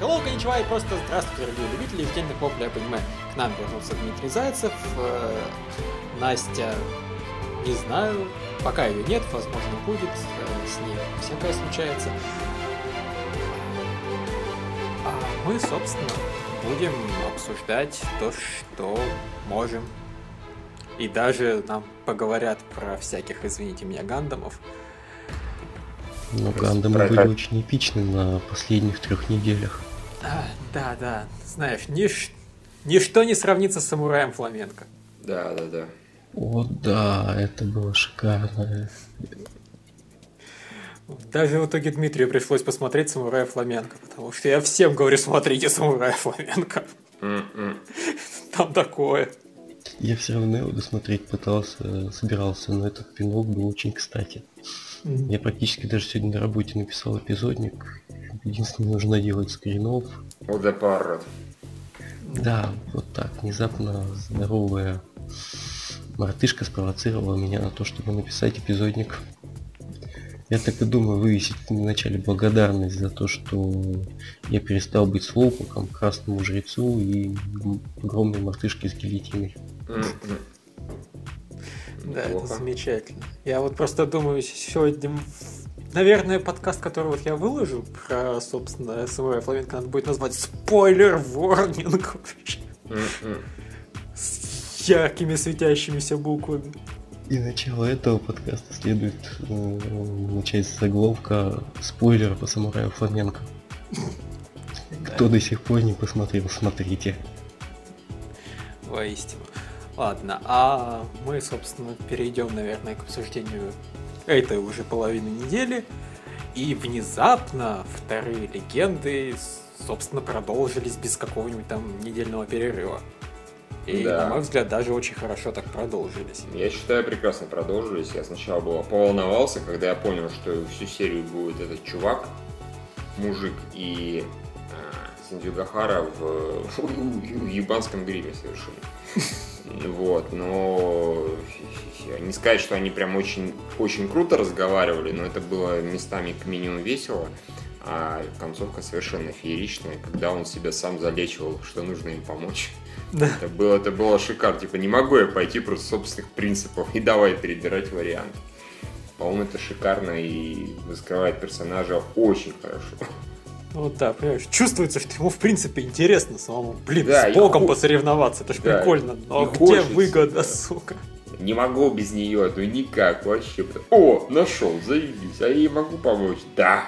Hello, коничева и просто здравствуйте, дорогие любители ежедневных воплей, я понимаю. К нам вернулся Дмитрий Зайцев, э, Настя, не знаю, пока ее нет, возможно будет, э, с ней всякое случается. А мы, собственно, будем обсуждать то, что можем. И даже нам поговорят про всяких, извините меня, гандамов. Но Гандамы были очень эпичны на последних трех неделях. Да, да, знаешь, нич... ничто не сравнится с самураем фламенко. Да, да, да. О, да, это было шикарно. Даже в итоге Дмитрию пришлось посмотреть «Самурая фламенко», потому что я всем говорю, смотрите «Самурая фламенко». М-м. Там такое. Я все равно его досмотреть пытался, собирался, но этот пинок был очень кстати. Я практически даже сегодня на работе написал эпизодник. Единственное, нужно делать скринов. Вот parrot. Да, вот так, внезапно здоровая мартышка спровоцировала меня на то, чтобы написать эпизодник. Я так и думаю вывесить вначале благодарность за то, что я перестал быть слоупоком, красному жрецу и огромной мартышке с гильотиной. Да, это замечательно. Я вот просто думаю, сегодня, наверное, подкаст, который вот я выложу про, собственно, самурая фламенко, надо будет назвать спойлер ворнинг М-м. с яркими светящимися буквами. И начало этого подкаста следует э, начать с заголовка спойлера по самураю Фламенко. Кто до сих пор не посмотрел, смотрите. Воистину. Ладно, а мы, собственно, перейдем, наверное, к обсуждению этой уже половины недели. И внезапно вторые легенды, собственно, продолжились без какого-нибудь там недельного перерыва. И, Да. на мой взгляд, даже очень хорошо так продолжились. Я считаю, прекрасно продолжились. Я сначала было поволновался, когда я понял, что всю серию будет этот чувак, мужик и э, Синдзюгахара в, в ебанском гриме совершенно. Вот, но не сказать, что они прям очень, очень круто разговаривали, но это было местами к минимуму весело, а концовка совершенно фееричная, когда он себя сам залечивал, что нужно им помочь. Да. Это было, это было шикарно. Типа, не могу я пойти просто собственных принципов и давай перебирать вариант. По-моему, это шикарно и раскрывает персонажа очень хорошо. Ну да, понимаешь, чувствуется, что ему в принципе интересно самому, блин, Да, с Богом хо- посоревноваться, это ж Да, прикольно, но где хочется, выгода, да. сука? Не могу без нее, ну никак вообще. О, нашел, заебись, а я ей могу помочь? Да.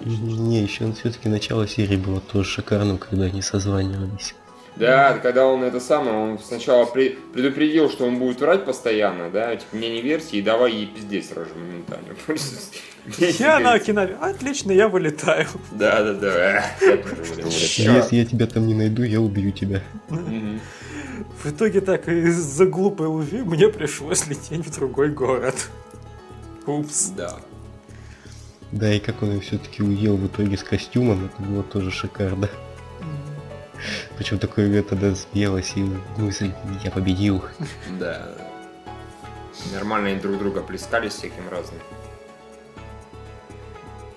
Не, еще все-таки начало серии было тоже шикарным, когда они созванивались. Да, когда он это самое, он сначала при- предупредил, что он будет врать постоянно, да, типа, мне не верьте, и давай ей пиздец сразу же моментально. Я на кинове, отлично, я вылетаю. Да, да, да. Если я тебя там не найду, я убью тебя. В итоге так из-за глупой лжи мне пришлось лететь в другой город. Упс. Да. Да, и как он все-таки уел в итоге с костюмом, это было тоже шикарно. Причем такое это да, спелось и мысль «я победил». Да. Нормально они друг друга плескались всяким разным.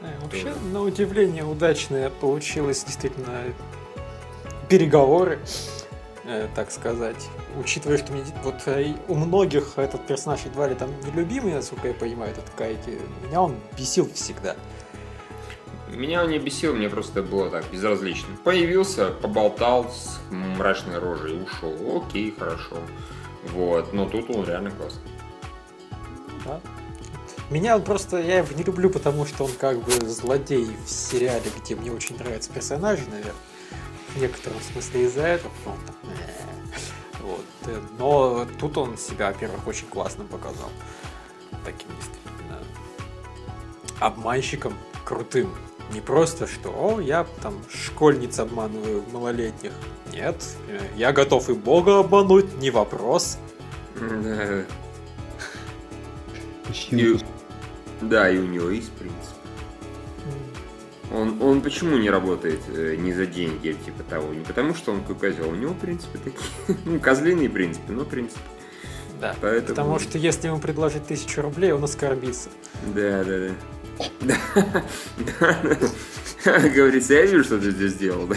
Э, Вообще, на удивление, удачные получилось действительно переговоры, э, так сказать. Учитывая, что мне, вот э, у многих этот персонаж едва ли там нелюбимый, насколько я понимаю, этот Кайки, меня он бесил всегда. Меня он не бесил, мне просто было так безразлично. Появился, поболтал с мрачной рожей ушел. Окей, хорошо. Вот, но тут он реально классный. да. Меня он просто, я его не люблю, потому что он как бы злодей в сериале, где мне очень нравятся персонажи, наверное. В некотором смысле из-за этого. «Э». Вот. э, Но тут он себя, во-первых, очень классно показал. Таким действительно обманщиком крутым. Не просто, что «О, я там школьниц обманываю малолетних». Нет, э, я готов и Бога обмануть, не вопрос. Да. И- Да, и у него есть принцип. Он, он почему не работает э, не за деньги, типа того? Не потому, что он такой козел. У него принципы такие. Ну, козлиные принципы, но принципы. Да, Поэтому- потому что если ему предложить тысячу рублей, он оскорбится. Да, да, да. Да, да. Говорится, я вижу, что ты здесь сделал?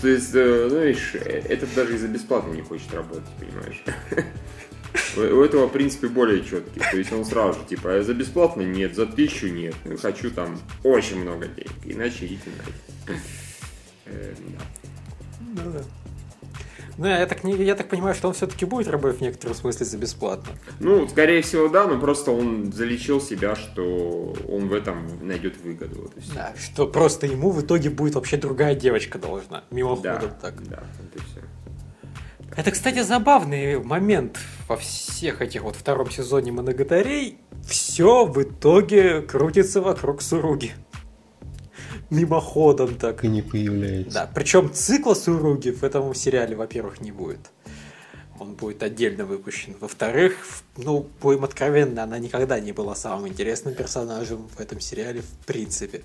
То есть, э, ну, видишь, этот даже и за бесплатно не хочет работать, понимаешь? У этого, в принципе, более четкий. То есть он сразу же, типа, «А за бесплатно нет, за тысячу нет. Ну, Хочу там очень много денег. Иначе идите нафиг. Э, да. Ну да. Я так, не, я так понимаю, что он все-таки будет работать в некотором смысле за бесплатно. Ну, скорее всего, да, но просто он залечил себя, что он в этом найдет выгоду. Вот. Да, что просто ему в итоге будет вообще другая девочка должна. Да, Мимоходом так. да, и все. Это, кстати, забавный момент во всех этих вот втором сезоне Моноготарей. Все в итоге крутится вокруг Суруги. Мимоходом так. И не появляется. Да, причем цикла Суруги в этом сериале, во-первых, не будет. Он будет отдельно выпущен. Во-вторых, ну, будем откровенны, она никогда не была самым интересным персонажем в этом сериале в принципе.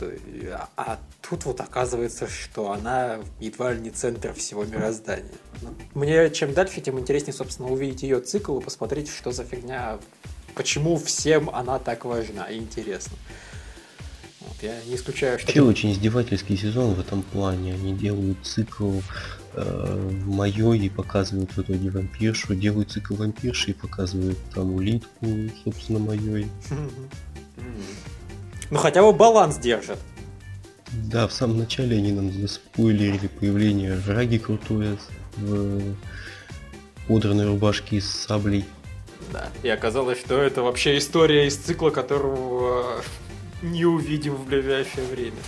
И- А, а тут вот оказывается, что она едва ли не центр всего мироздания. Ну, Мне чем дальше, тем интереснее, собственно, увидеть ее цикл и посмотреть, что за фигня, почему всем она так важна и интересна. Вот, я не исключаю, что... Вообще очень издевательский сезон в этом плане. Они делают цикл э, моё и показывают в итоге вампиршу, делают цикл вампирши и показывают там улитку, собственно, моей. Ну хотя бы баланс держат. Да, в самом начале они нам заспойлерили появление Раги крутое в удранной рубашке и с саблей. Да. И оказалось, что это вообще история из цикла, которого не увидим в ближайшее время.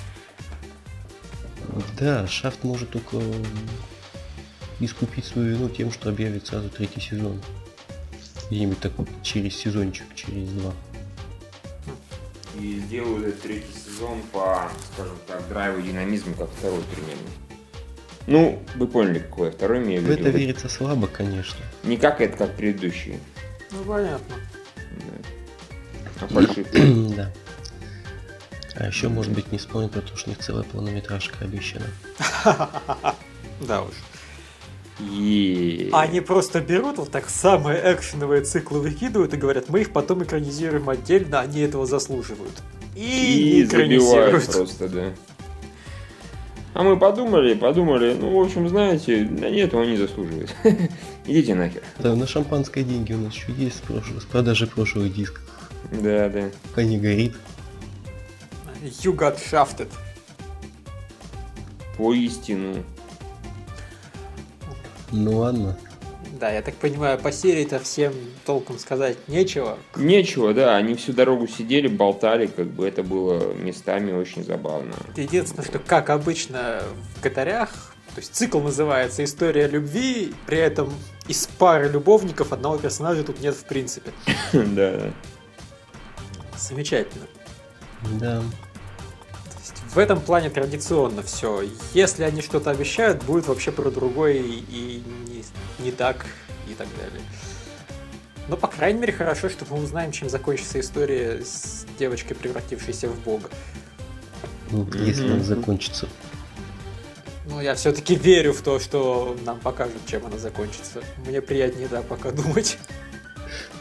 Да, Шафт может только искупить свою вину тем, что объявит сразу третий сезон. Где-нибудь так вот через сезончик, через два. И сделают третий сезон по, скажем так, драйву и динамизму, как второй примерно. Ну, вы поняли, какой второй имею в В это верится слабо, конечно. Не как это, как предыдущий. Ну понятно. Да. А фальшивка. да. А еще, может быть, не вспомнить про то, что у них целая полнометражка обещана. Да уж. И... Они просто берут вот так самые экшеновые циклы выкидывают и говорят, мы их потом экранизируем отдельно, они этого заслуживают. И, И забивают просто, да. А мы подумали, подумали, ну, в общем, знаете, да нет, он не заслуживает. Идите нахер. Да, на шампанское деньги у нас еще есть с, прошлого, с продажи прошлых дисков. Да, да. Пока не горит. You got shafted. Поистину. Ну ладно. Да, я так понимаю, по серии-то всем толком сказать нечего. Нечего, да, они всю дорогу сидели, болтали, как бы это было местами очень забавно. Единственное, что, как обычно в «Катарях», то есть цикл называется «История любви», при этом из пары любовников одного персонажа тут нет в принципе. Да, да. Замечательно. Да. В этом плане традиционно все. Если они что-то обещают, будет вообще про другое и, и не, не так, и так далее. Но, по крайней мере, хорошо, что мы узнаем, чем закончится история с девочкой, превратившейся в бога. Ну, Если она закончится. Ну, я все-таки верю в то, что нам покажут, чем она закончится. Мне приятнее, да, пока думать.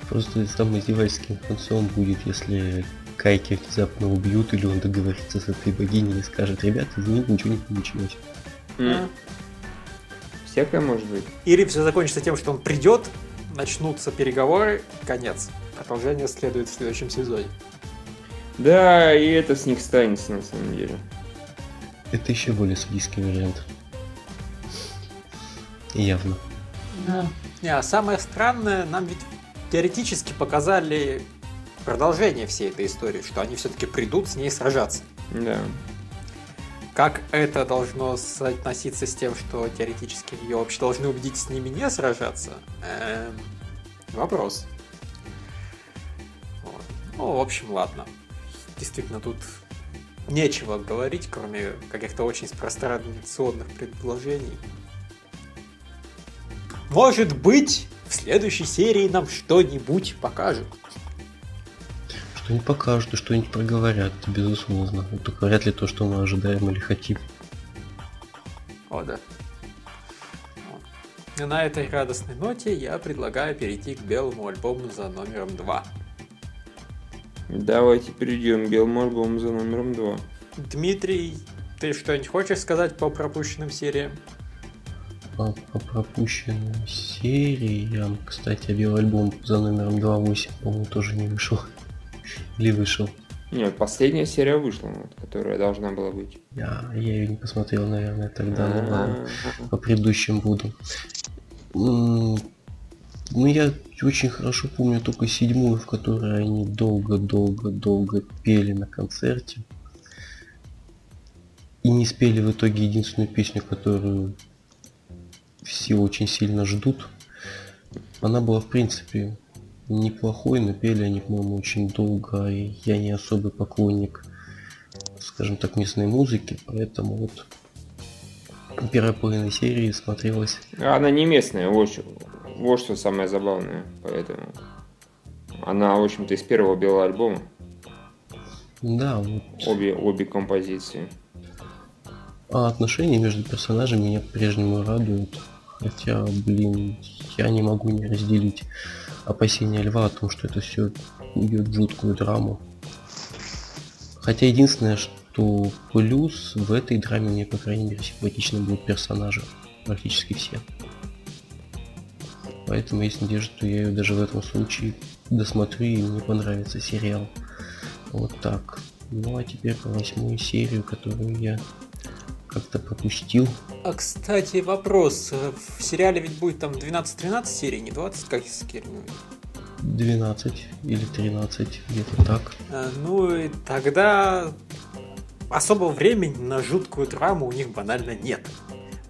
Просто самым издевательским концом будет, если Кайки внезапно убьют, или он договорится с этой богиней и скажет, ребята, извините, ничего не получилось. М. Всякое может быть. Или все закончится тем, что он придет, начнутся переговоры, конец. Продолжение следует в следующем сезоне. Да, и это с них станется на самом деле. Это еще более судийский вариант. Явно. Не, а самое странное, нам ведь теоретически показали продолжение всей этой истории, что они все-таки придут с ней сражаться. Да. Как это должно соотноситься с тем, что теоретически ее вообще должны убедить с ними не сражаться? Эм, вопрос. Вот. Ну, в общем, ладно. Действительно, тут нечего говорить, кроме каких-то очень пространных предложений. Может быть, в следующей серии нам что-нибудь покажут. Что-нибудь покажут и что-нибудь проговорят, безусловно. Но Только вряд ли то, что мы ожидаем или хотим. О, да. И на этой радостной ноте я предлагаю перейти к белому альбому за номером 2. Давайте перейдем к белому альбому за номером два. Дмитрий, ты что-нибудь хочешь сказать по пропущенным сериям? По, по пропущенным сериям, кстати, альбом за номером 2.8, по-моему, тоже не вышел. Или вышел. Нет, последняя серия вышла, вот, которая должна была быть. Я, я ее не посмотрел, наверное, тогда, ну ладно, по предыдущим буду. Ну, я очень хорошо помню только седьмую, в которой они долго-долго-долго пели на концерте. И не спели в итоге единственную песню, которую все очень сильно ждут. Она была, в принципе, неплохой, но пели они, по-моему, очень долго, и я не особый поклонник, скажем так, местной музыки, поэтому вот первая половина серии смотрелась. Она не местная, вот, вот что самое забавное, поэтому она, в общем-то, из первого белого альбома. Да, вот. Обе, обе композиции. А отношения между персонажами меня по-прежнему радуют. Хотя, блин, я не могу не разделить опасения льва о том, что это все идет в жуткую драму. Хотя единственное, что плюс в этой драме мне, по крайней мере, симпатично будут персонажи. Практически все. Поэтому есть надежда, что я ее даже в этом случае досмотрю и мне понравится сериал. Вот так. Ну а теперь по восьмую серию, которую я как-то пропустил. А, кстати, вопрос. В сериале ведь будет там 12-13 серий, не 20, как с Кельминой? 12 или 13, где-то так. А, ну и тогда особого времени на жуткую драму у них банально нет.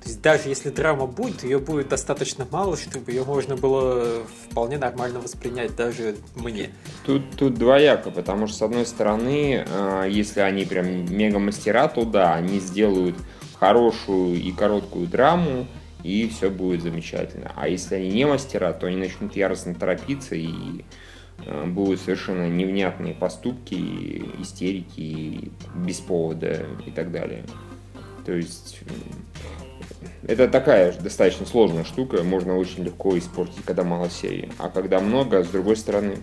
То есть даже если драма будет, ее будет достаточно мало, чтобы ее можно было вполне нормально воспринять даже мне. Тут, тут двояко, потому что с одной стороны, а, если они прям мега мастера, то да, они сделают хорошую и короткую драму, и все будет замечательно. А если они не мастера, то они начнут яростно торопиться и а, будут совершенно невнятные поступки, истерики без повода и так далее. То есть это такая достаточно сложная штука, можно очень легко испортить, когда мало серии. А когда много, с другой стороны...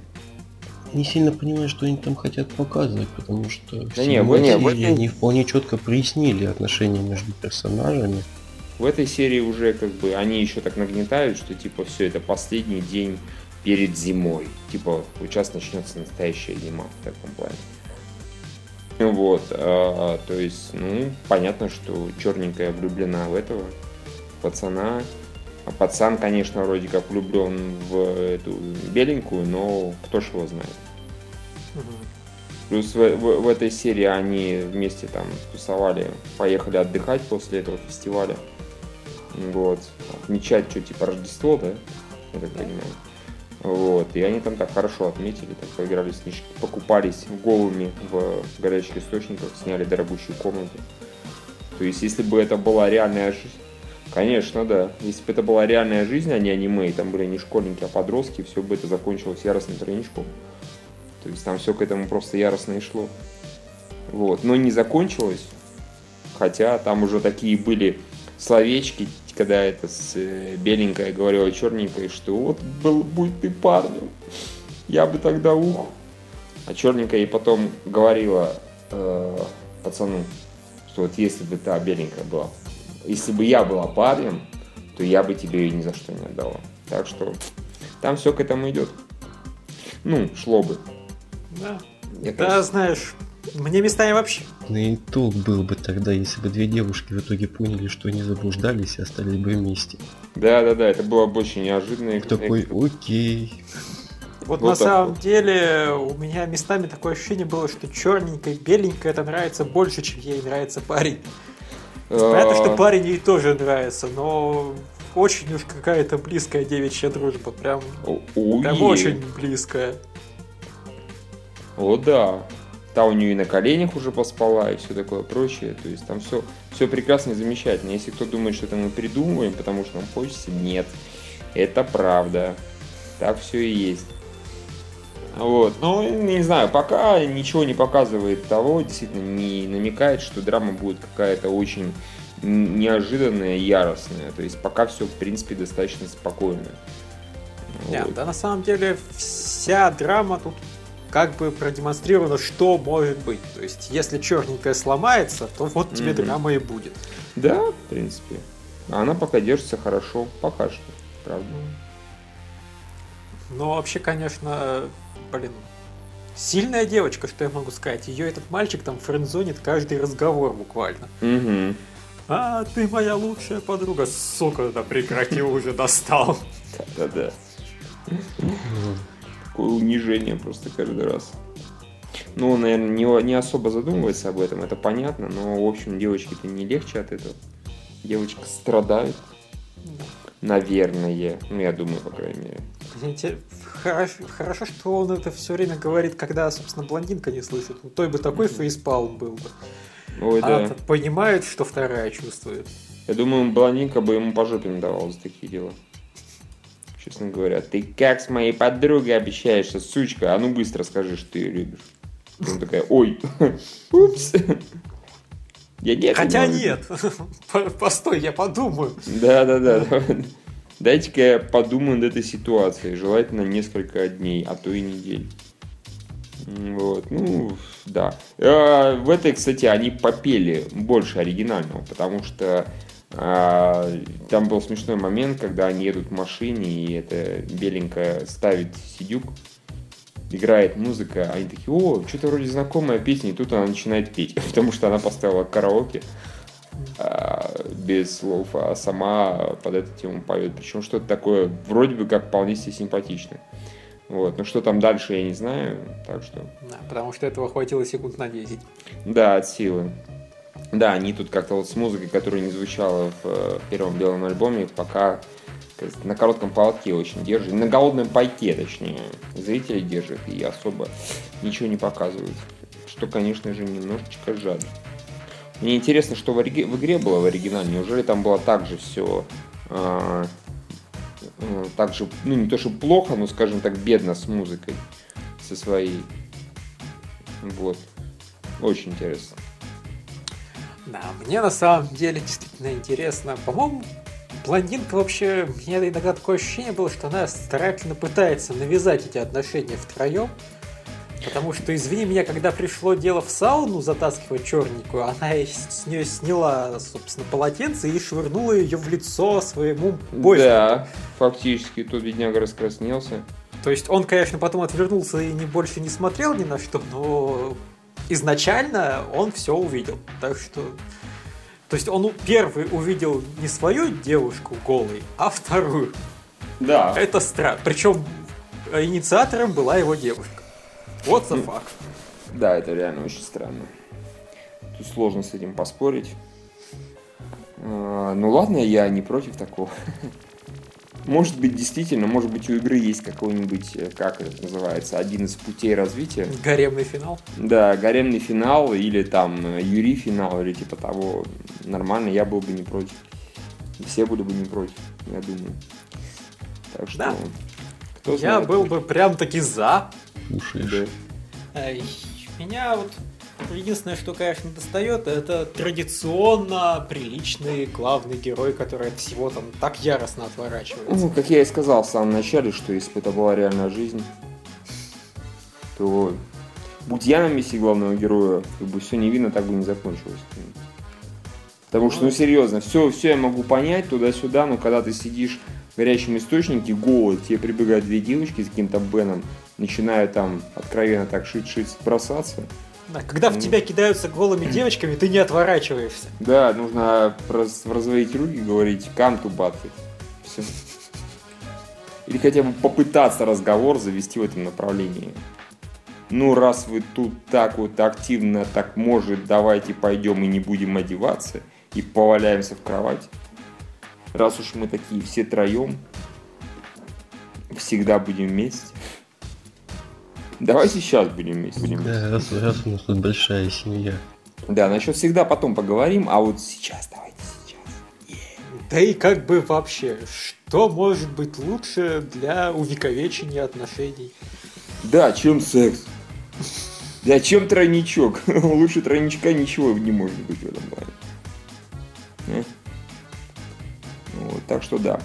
Не сильно понимаю, что они там хотят показывать, потому что да не, в не, серии они вполне четко прояснили отношения между персонажами. В этой серии уже как бы они еще так нагнетают, что типа все это последний день перед зимой. Типа сейчас начнется настоящая зима в таком плане. Вот, а, то есть, ну, понятно, что черненькая влюблена в этого пацана. А пацан, конечно, вроде как влюблен в эту беленькую, но кто ж его знает. Угу. Плюс в, в, в этой серии они вместе там тусовали, поехали отдыхать после этого фестиваля. Вот. Отмечать что, типа Рождество, да? Я так понимаю. Вот, и они там так хорошо отметили, так поиграли снежки, покупались голыми в горячих источниках, сняли дорогущую комнату. То есть, если бы это была реальная жизнь, конечно, да. Если бы это была реальная жизнь, а не аниме, и там были не школьники, а подростки, все бы это закончилось яростным тройничком. То есть, там все к этому просто яростно и шло. Вот, но не закончилось, хотя там уже такие были словечки, когда это с э, беленькая говорила черненькой, что вот был, будет ты парнем, я бы тогда ух. А черненькая ей потом говорила э, пацану, что вот если бы та беленькая была, если бы я была парнем, то я бы тебе ее ни за что не отдала. Так что там все к этому идет. Ну, шло бы. Да. Я, да, знаешь, мне местами вообще. Ну и толк был бы тогда, если бы две девушки в итоге поняли, что они заблуждались и остались бы вместе. Да, да, да, это было больше неожиданно. Такой, окей. Вот, вот на самом вот. деле у меня местами такое ощущение было, что черненькая, беленькая это нравится больше, чем ей нравится парень. Понятно, что а. парень ей тоже нравится, но очень уж какая-то близкая девичья дружба, прям, прям очень близкая. О да, та у нее и на коленях уже поспала, и все такое прочее. То есть там все, все прекрасно и замечательно. Если кто думает, что это мы придумываем, потому что нам хочется, нет. Это правда. Так все и есть. Вот. Ну, не знаю, пока ничего не показывает того, действительно не намекает, что драма будет какая-то очень неожиданная, яростная. То есть пока все, в принципе, достаточно спокойно. Нет, вот. да на самом деле вся драма тут как бы продемонстрировано, что может быть. То есть, если черненькая сломается, то вот тебе Мгм. драма и будет. Да, в принципе. А Она пока держится хорошо, пока что, правда. Но вообще, конечно, блин, сильная девочка, что я могу сказать. Ее этот мальчик там френдзонит каждый разговор буквально. Угу. А, ты моя лучшая подруга. Сука, да прекрати уже, достал. Да-да. Ну, Такое унижение просто каждый раз. Ну, он, наверное, не, не особо задумывается об этом, это понятно, но, в общем, девочке-то не легче от этого. Девочка страдает, наверное. Ну, я думаю, по крайней мере. Хорошо, хорошо, что он это все время говорит, когда, собственно, блондинка не слышит. У той бы такой фейспалм был бы. Ой, да. этот понимает, что вторая чувствует. Я думаю, блондинка бы ему по жопе надавала за такие дела. Честно говоря. Ты как с моей подругой обещаешься, сучка? А ну быстро скажи, что ты ее любишь. Он такая, ой, упс. Я не Хотя думаю. нет. По- Постой, я подумаю. Да, да, да. Дайте-ка я подумаю над этой ситуацией. Желательно несколько дней, а то и недель. Вот, ну, да. А, В этой, кстати, они попели больше оригинального, потому что а, там был смешной момент, когда они едут в машине, и эта беленькая ставит сидюк, играет музыка, они такие, о, что-то вроде знакомая песня, и тут она начинает петь, потому что она поставила караоке а, без слов, а сама под эту тему поет. Причем что-то такое вроде бы как вполне себе симпатичное. Вот. Но что там дальше, я не знаю. Так что, Да, потому что этого хватило секунд на 10. да, от силы. Да, они тут как-то вот с музыкой, которая не звучала в э, первом белом альбоме, пока на коротком поводке очень держит. На голодном пайке, точнее, зрители держат и особо ничего не показывают. Что, конечно же, немножечко жаль. Мне интересно, что в, ориги- в игре было в оригинале. Неужели там было так же все... так же, ну не то, что плохо, но, скажем так, бедно с музыкой. Со своей. Вот. Очень интересно. Да, мне на самом деле действительно интересно. По-моему, блондинка вообще, у меня иногда такое ощущение было, что она старательно пытается навязать эти отношения втроем. Потому что, извини меня, когда пришло дело в сауну затаскивать черненькую, она с нее сняла, собственно, полотенце и швырнула ее в лицо своему бойфренду. Да, фактически, тут бедняга раскраснелся. То есть он, конечно, потом отвернулся и не больше не смотрел ни на что, но изначально он все увидел. Так что... То есть он первый увидел не свою девушку голой, а вторую. Да. Это странно. Причем инициатором была его девушка. Вот the fuck. Да, это реально очень странно. Тут сложно с этим поспорить. А, Ну ладно, я не против такого. Может быть, действительно, может быть, у игры есть какой-нибудь, э, как это называется, один из путей развития. Гаремный финал. Да, гаремный финал или там э, Юри финал или типа того. Нормально, я был бы не против. И Все были бы не против, я думаю. Так что, Да. кто Я знает. был бы прям таки за. Слушаешь. Да. Ай, Меня вот единственное, что, конечно, достает, это традиционно приличный главный герой, который от всего там так яростно отворачивается. Ну, как я и сказал в самом начале, что если бы это была реальная жизнь, то будь я на месте главного героя, как бы все невинно так бы не закончилось. Потому что, ну серьезно, все, все я могу понять туда-сюда, но когда ты сидишь горячем источнике, голод, тебе прибегают две девочки с каким-то Беном, начинают там откровенно так шить-шить бросаться. Да, когда в Ну. тебя кидаются голыми девочками, ты не отворачиваешься. Да, нужно раз- разводить руки и говорить come to. Всё. Или хотя бы попытаться разговор завести в этом направлении. Ну, раз вы тут так вот активно, так может, давайте пойдем и не будем одеваться и поваляемся в кровать. Раз уж мы такие все троем, всегда будем вместе. Давайте сейчас будем вместе. Будем вместе. Да, раз, раз у нас тут большая семья. Да, насчет всегда потом поговорим, а вот сейчас давайте сейчас. Да и как бы вообще, что может быть лучше для увековечения отношений? Да, чем секс? Да, чем тройничок? Лучше тройничка ничего не может быть в этом плане. Вот, так что да.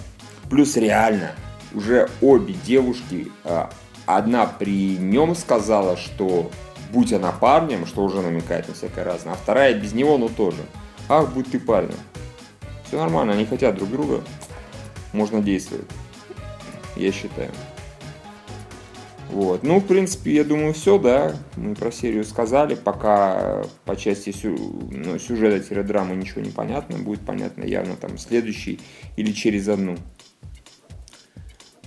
Плюс реально, уже обе девушки а, одна при нем сказала, что будь она парнем, что уже намекает на всякое разное, а вторая без него, но тоже. Ах, будь ты парнем. Все нормально, они хотят друг друга. Можно действовать. Я считаю. Вот. Ну, в принципе, я думаю, все, да. Мы про серию сказали. Пока по части сю... ну, сюжета-драмы ничего не понятно. Будет понятно явно там следующий или через одну.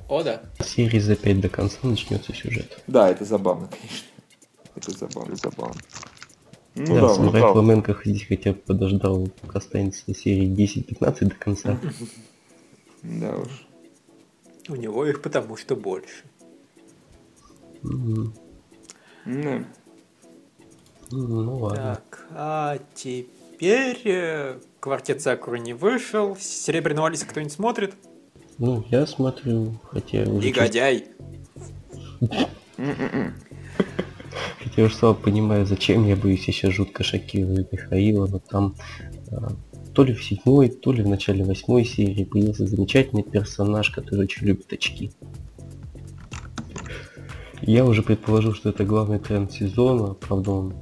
О, да. Серии за 5 до конца начнется сюжет. Да, это забавно, конечно. Это забавно, забавно. Ну да, да самурай ну, Фламенко здесь хотя бы подождал, пока останется серии 10-15 до конца. Да уж. У него их потому что больше. Да. Ну ладно. Так, а теперь э, квартет Сакуры не вышел. Серебряного Алиса кто-нибудь смотрит? Ну, я смотрю, хотя. Негодяй! Хотя уж слабо понимаю, зачем я боюсь, еще жутко шокирую Михаила, но там а, то ли в седьмой, то ли в начале восьмой серии появился замечательный персонаж, который очень любит очки. Я уже предположу, что это главный тренд сезона, правда он,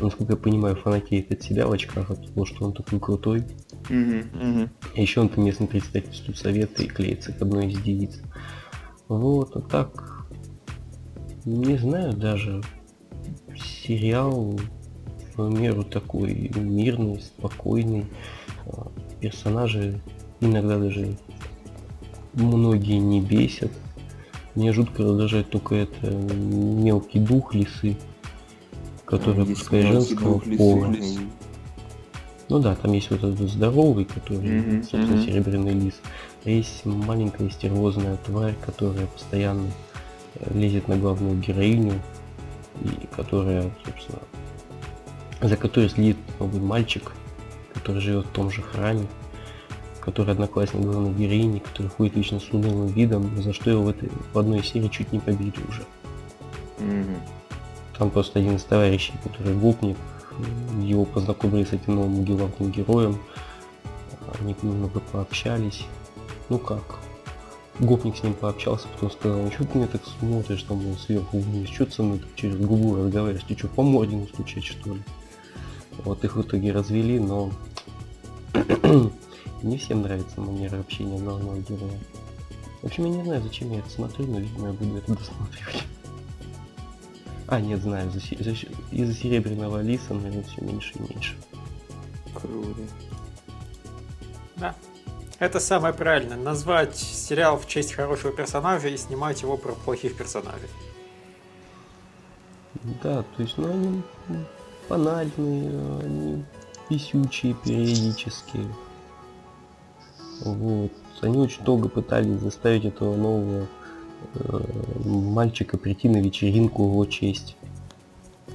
насколько я понимаю, фанатеет от себя в очках, от того, что он такой крутой. Mm-hmm, mm-hmm. Еще он по местному представительству совета и клеится к одной из девиц. Вот, а так, не знаю даже, сериал в меру такой мирный, спокойный. А, персонажи иногда даже многие не бесят. Мне жутко раздражает только это мелкий дух лисы, который пускай женского пола. Ну да, там есть вот этот здоровый, который, Мгм, собственно, мгм. серебряный лис. А есть маленькая стервозная тварь, которая постоянно э, лезет на главную героиню, и которая, собственно, за которой следит новый мальчик, который живет в том же храме, который одноклассник главной героини, который ходит вечно с унылым видом, за что его в, этой, в одной серии чуть не побили уже. Там просто один из товарищей, который гопник, его познакомили с этим новым главным героем, они немного пообщались. Ну как, гопник с ним пообщался, потом сказал, что ты меня так смотришь, там мол, сверху вниз, что ты со мной так через губу разговариваешь, ты что, по морде настучать что ли? Вот их в итоге развели, но не всем нравится манера общения главного героя. В общем, я не знаю, зачем я это смотрю, но, видимо, я буду это досматривать. А, нет, знаю, за, за из-за серебряного лиса, наверное, все меньше и меньше. Круто. Да. Это самое правильное. Назвать сериал в честь хорошего персонажа и снимать его про плохих персонажей. Да, то есть, ну, они банальные, они писючие периодически. Вот. Они очень долго пытались заставить этого нового э, мальчика прийти на вечеринку его честь.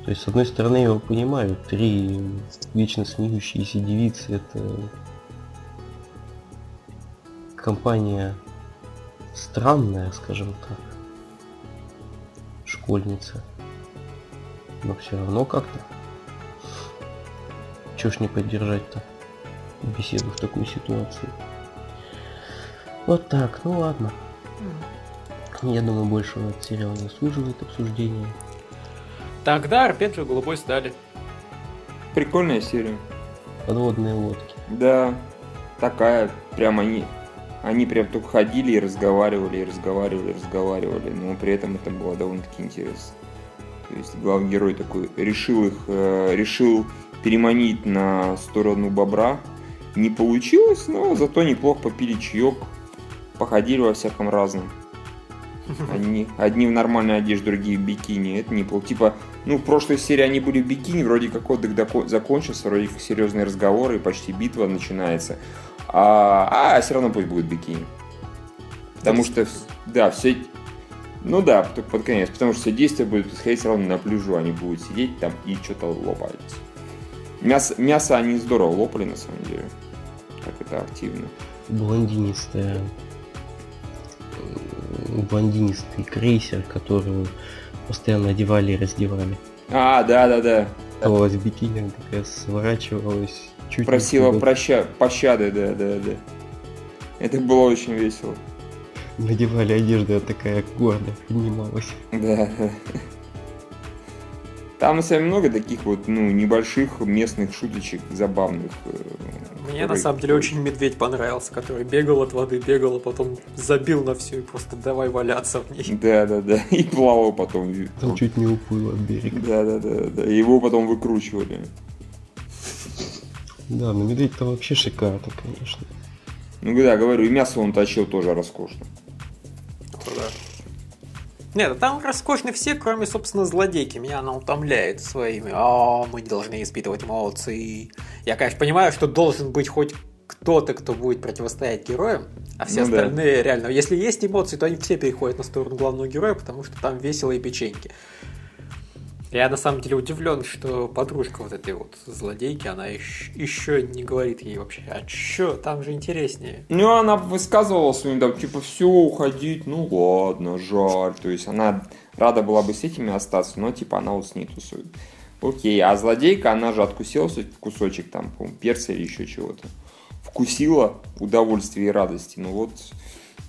То есть, с одной стороны, я его понимаю, три вечно смеющиеся девицы это компания странная, скажем так. Школьница. Но все равно как-то. Чё ж не поддержать-то беседу в такой ситуации. Вот так, ну ладно. Я думаю, больше этот сериал не заслуживает обсуждения. Тогда Арпеджио голубой стали. Прикольная серия. Подводные лодки. Да, такая, прям они, они прям только ходили и разговаривали, и разговаривали, и разговаривали, но при этом это было довольно-таки интересно. То есть главный герой такой решил их, э, решил переманить на сторону бобра. Не получилось, но зато неплохо попили чаек, походили во всяком разном. Одни, одни в нормальной одежде, другие в бикини. Это неплохо. Типа, ну, в прошлой серии они были в бикини, вроде как отдых доко- закончился, вроде как серьезные разговоры, и почти битва начинается. А, а все равно пусть будет бикини. Потому что, да, все... Ну да, только под конец, потому что все действие будет происходить все равно на пляжу, они будут сидеть там и что-то лопать. Мясо, мясо они здорово лопали, на самом деле. Так это активно. Блондинистая блондинистый крейсер, который постоянно одевали и раздевали. А, да-да-да. В бикини, такая сворачивалась. Чуть не Просила туда. проща... пощады, да-да-да. Это было очень весело. надевали одежду, а такая гордо поднималась. Да. Там на самом деле много таких вот, ну, небольших местных шуточек, забавных. Мне на самом деле очень медведь понравился, который бегал от воды, бегал, а потом забил на всю и просто давай валяться в ней. Да, да, да. И плавал потом. Там чуть не уплыл от берега. Да, да, да, да. И Его потом выкручивали. Да, но медведь-то вообще шикарно, конечно. Ну да, говорю, и мясо он точил тоже роскошно. Да. Нет, там роскошны все, кроме, собственно, злодейки. Меня она утомляет своими. А, мы не должны испытывать эмоции. Я, конечно, понимаю, что должен быть хоть кто-то, кто будет противостоять героям, а все Ну да. остальные реально. Если есть эмоции, то они все переходят на сторону главного героя, потому что там весело и печеньки. Я на самом деле удивлен, что подружка вот этой вот злодейки, она еще, не говорит ей вообще, а чё, там же интереснее. Ну, она высказывала своим, там, типа, все, уходить, ну ладно, жаль. То есть она рада была бы с этими остаться, но, типа, она вот с ней тусует. Окей, а злодейка, она же откусила кусочек, там, по-моему, перца или еще чего-то. Вкусила удовольствие и радости. Ну вот,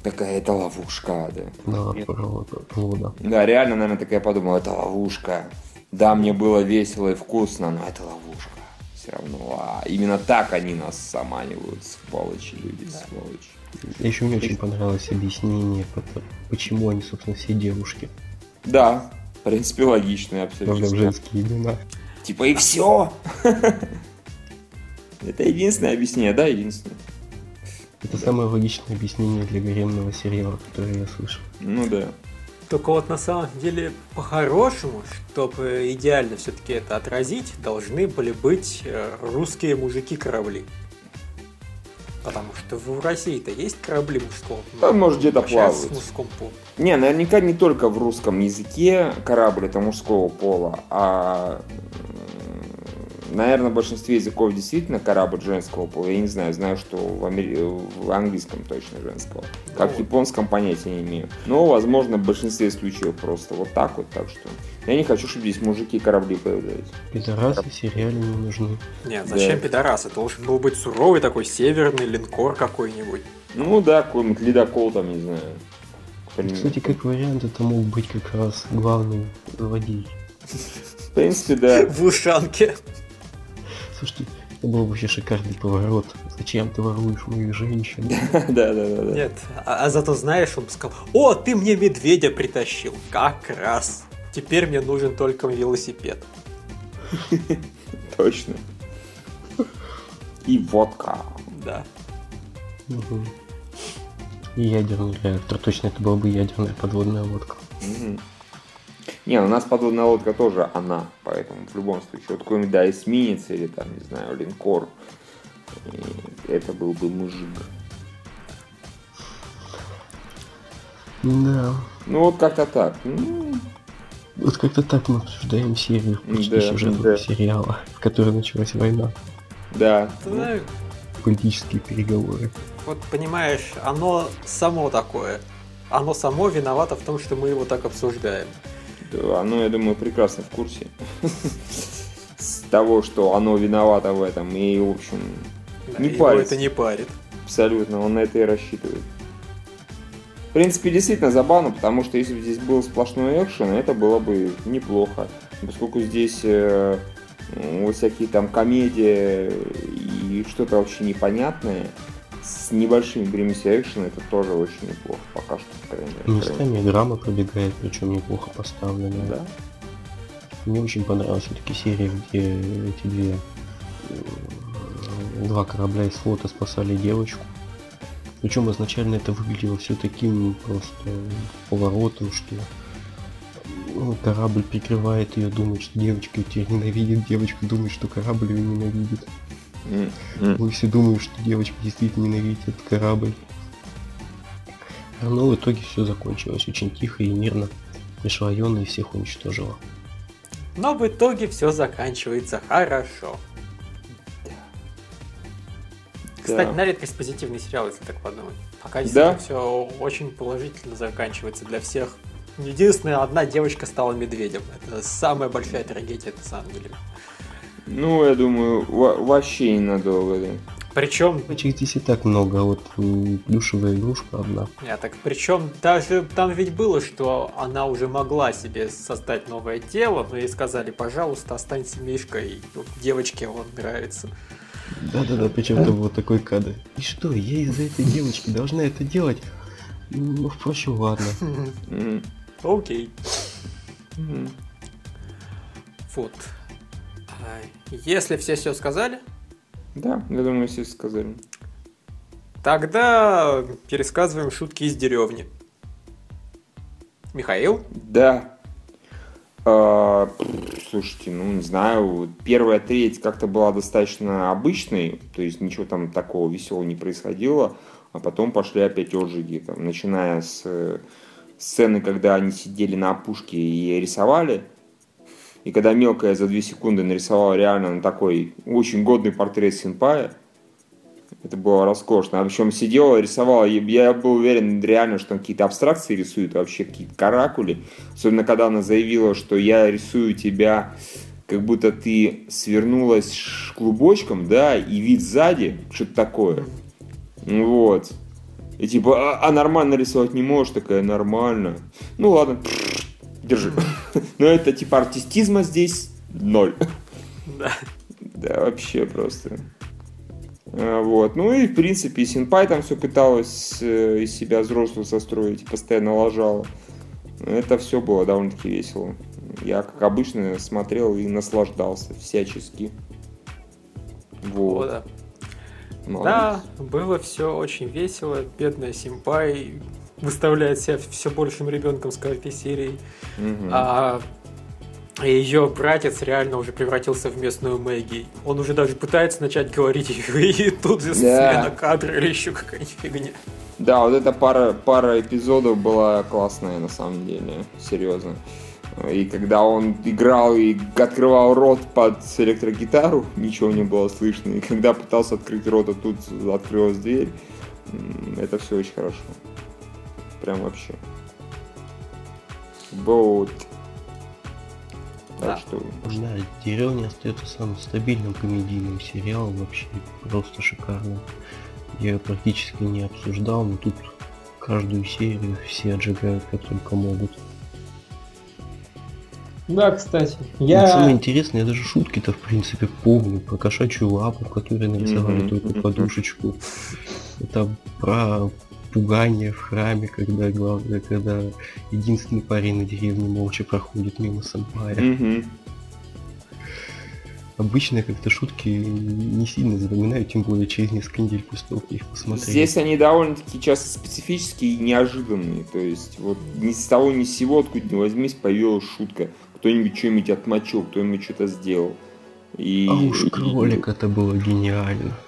такая это ловушка, да. Наоборот, плода. Да, реально, наверное, такая подумала, это ловушка. Да, мне было весело и вкусно, но это ловушка. Все равно. А именно так они нас заманивают, сволочи люди, сволочи. Еще мне очень понравилось объяснение, почему они, собственно, все девушки. Да, принципе, логично Правда, абсолютно. женские имена. Типа и все. Это единственное объяснение, да, единственное. Это самое логичное объяснение для гаремного сериала, которое я слышал. Ну да. Только вот на самом деле, по-хорошему, чтобы идеально все-таки это отразить, должны были быть э, русские мужики-корабли. Потому что в России-то есть корабли мужского. Да, может, где-то с плавают. мужском полу. Не, наверняка не только в русском языке корабль это мужского пола, а наверное, в большинстве языков действительно корабль женского пола. Я не знаю, знаю, что в, амери- в английском точно женского. Как в японском понятия не имею. Но, возможно, в большинстве случаев просто вот так вот. Так что я не хочу, чтобы здесь мужики корабли появлялись. Пидорасы в сериале не нужны. Нет, зачем Да. пидорас? Это должен был быть суровый такой северный линкор какой-нибудь. Ну да, какой-нибудь ледокол там, не знаю. Кстати, как вариант, это мог быть как раз главный злодей. В принципе, да. В ушанке. Слушайте, это был вообще шикарный поворот. Зачем ты воруешь мою женщину? Да, да, да, да. Нет, а, а зато знаешь, он бы сказал, о, ты мне медведя притащил. Как раз. Теперь мне нужен только велосипед. Точно. И водка. Да. И ядерный реактор. Точно, это была бы ядерная подводная лодка. Мгм. Не, у нас подводная лодка тоже она, поэтому в любом случае, вот какой-нибудь, да, эсминец или там, не знаю, линкор, и это был бы мужик. Да. Ну вот как-то так. Ну, Вот как-то так мы обсуждаем серию почти Да, сюжетного да. сериала, в которой началась война. да. Ты Ну, знаешь, Политические переговоры. вот понимаешь, оно само такое. Оно само виновато в том, что мы его так обсуждаем. Оно, я думаю, прекрасно в курсе с того, что оно виновато в этом, и, в общем, Да, Не его парится. это не парит. Абсолютно, он на это и рассчитывает. В принципе, действительно забавно, потому что если бы здесь был сплошной экшен, это было бы неплохо. Поскольку здесь э, ну, всякие там комедии и что-то вообще непонятное, с небольшими примесями экшена, это тоже очень неплохо, пока что, по крайней мере. Местами драма пробегает, причем неплохо поставленная. Да. Мне очень понравилась все-таки серия, где эти две м, два корабля из флота спасали девочку. Причем изначально это выглядело все таким просто поворотом, что ну, корабль прикрывает ее, думает, что девочка ее теперь ненавидит, девочка думает, что корабль ее ненавидит. М, м. Мы все думаем, что девочка действительно ненавидит этот корабль. Но в итоге все закончилось очень тихо и мирно. Пришла Йона и всех уничтожила. Но в итоге все заканчивается хорошо. Кстати, Да. на редкость позитивный сериал, если так подумать. Пока Да? действительно все очень положительно заканчивается для всех. Единственная одна девочка стала медведем. Это самая большая трагедия на самом деле. Ну, я думаю, во- вообще ненадолго, да. Причем... Девочек здесь и так много, вот м, плюшевая игрушка одна. Нет, так причем даже там ведь было, что она уже могла себе создать новое тело, но ей сказали, пожалуйста, останься Мишкой, вот девочке он нравится. Да-да-да, причем это был такой кадр. И что, я из-за этой девочки должна это делать? Ну, впрочем, ладно. Окей. Вот. Если все все сказали, Да, я думаю, все сказали. тогда пересказываем шутки из деревни. Михаил? Да. А, слушайте, ну не знаю, первая треть как-то была достаточно обычной, то есть ничего там такого веселого не происходило, а потом пошли опять отжиги, там, начиная с э, сцены, когда они сидели на опушке и рисовали, и когда мелкая за две секунды нарисовала реально на такой очень годный портрет Синпая, это было роскошно. А причем сидела, рисовала, я был уверен реально, что он какие-то абстракции рисует, вообще какие-то каракули. Особенно, когда она заявила, что я рисую тебя, как будто ты свернулась клубочком, да, и вид сзади, что-то такое. Вот. И типа, а, а нормально рисовать не можешь? Такая, нормально. Ну ладно, держи. Но это типа артистизма здесь ноль. Да. Да, вообще просто. А, Вот. Ну и, в принципе, Синпай там все пыталась э, из себя взрослую состроить, постоянно лажала. Это все было довольно-таки весело. Я, как обычно, смотрел и наслаждался всячески. О, Вот. да. Молодец. Да, было все очень весело. Бедная Симпай выставляет себя все большим ребенком с каждой серией. Мгм. А ее братец реально уже превратился в местную Мэгги. Он уже даже пытается начать говорить, и тут же Да. смена кадра или еще какая-нибудь фигня. Да, вот эта пара, пара эпизодов была классная на самом деле, серьезно. И когда он играл и открывал рот под электрогитару, ничего не было слышно. И когда пытался открыть рот, а тут открылась дверь, это все очень хорошо. Прям вообще. Вот. Так Да. что... Да, деревня остается самым стабильным комедийным сериалом, вообще просто шикарным. Я ее практически не обсуждал, но тут каждую серию все отжигают как только могут. Да, кстати. И самое Я... интересное, я даже шутки-то в принципе помню. Про кошачью лапу, в которой нарисовали Мгм, только подушечку. Это про пугание в храме, когда главное, когда единственный парень на деревне молча проходит мимо сэмпая. Мгм. Обычно как-то шутки не сильно запоминаю, тем более через несколько недель после того, как их посмотрел. Здесь они довольно-таки часто специфические и неожиданные. То есть вот ни с того ни с сего, откуда ни возьмись, появилась шутка. Кто-нибудь что-нибудь отмочил, кто-нибудь что-то сделал. И... А уж и- кролик это было гениально.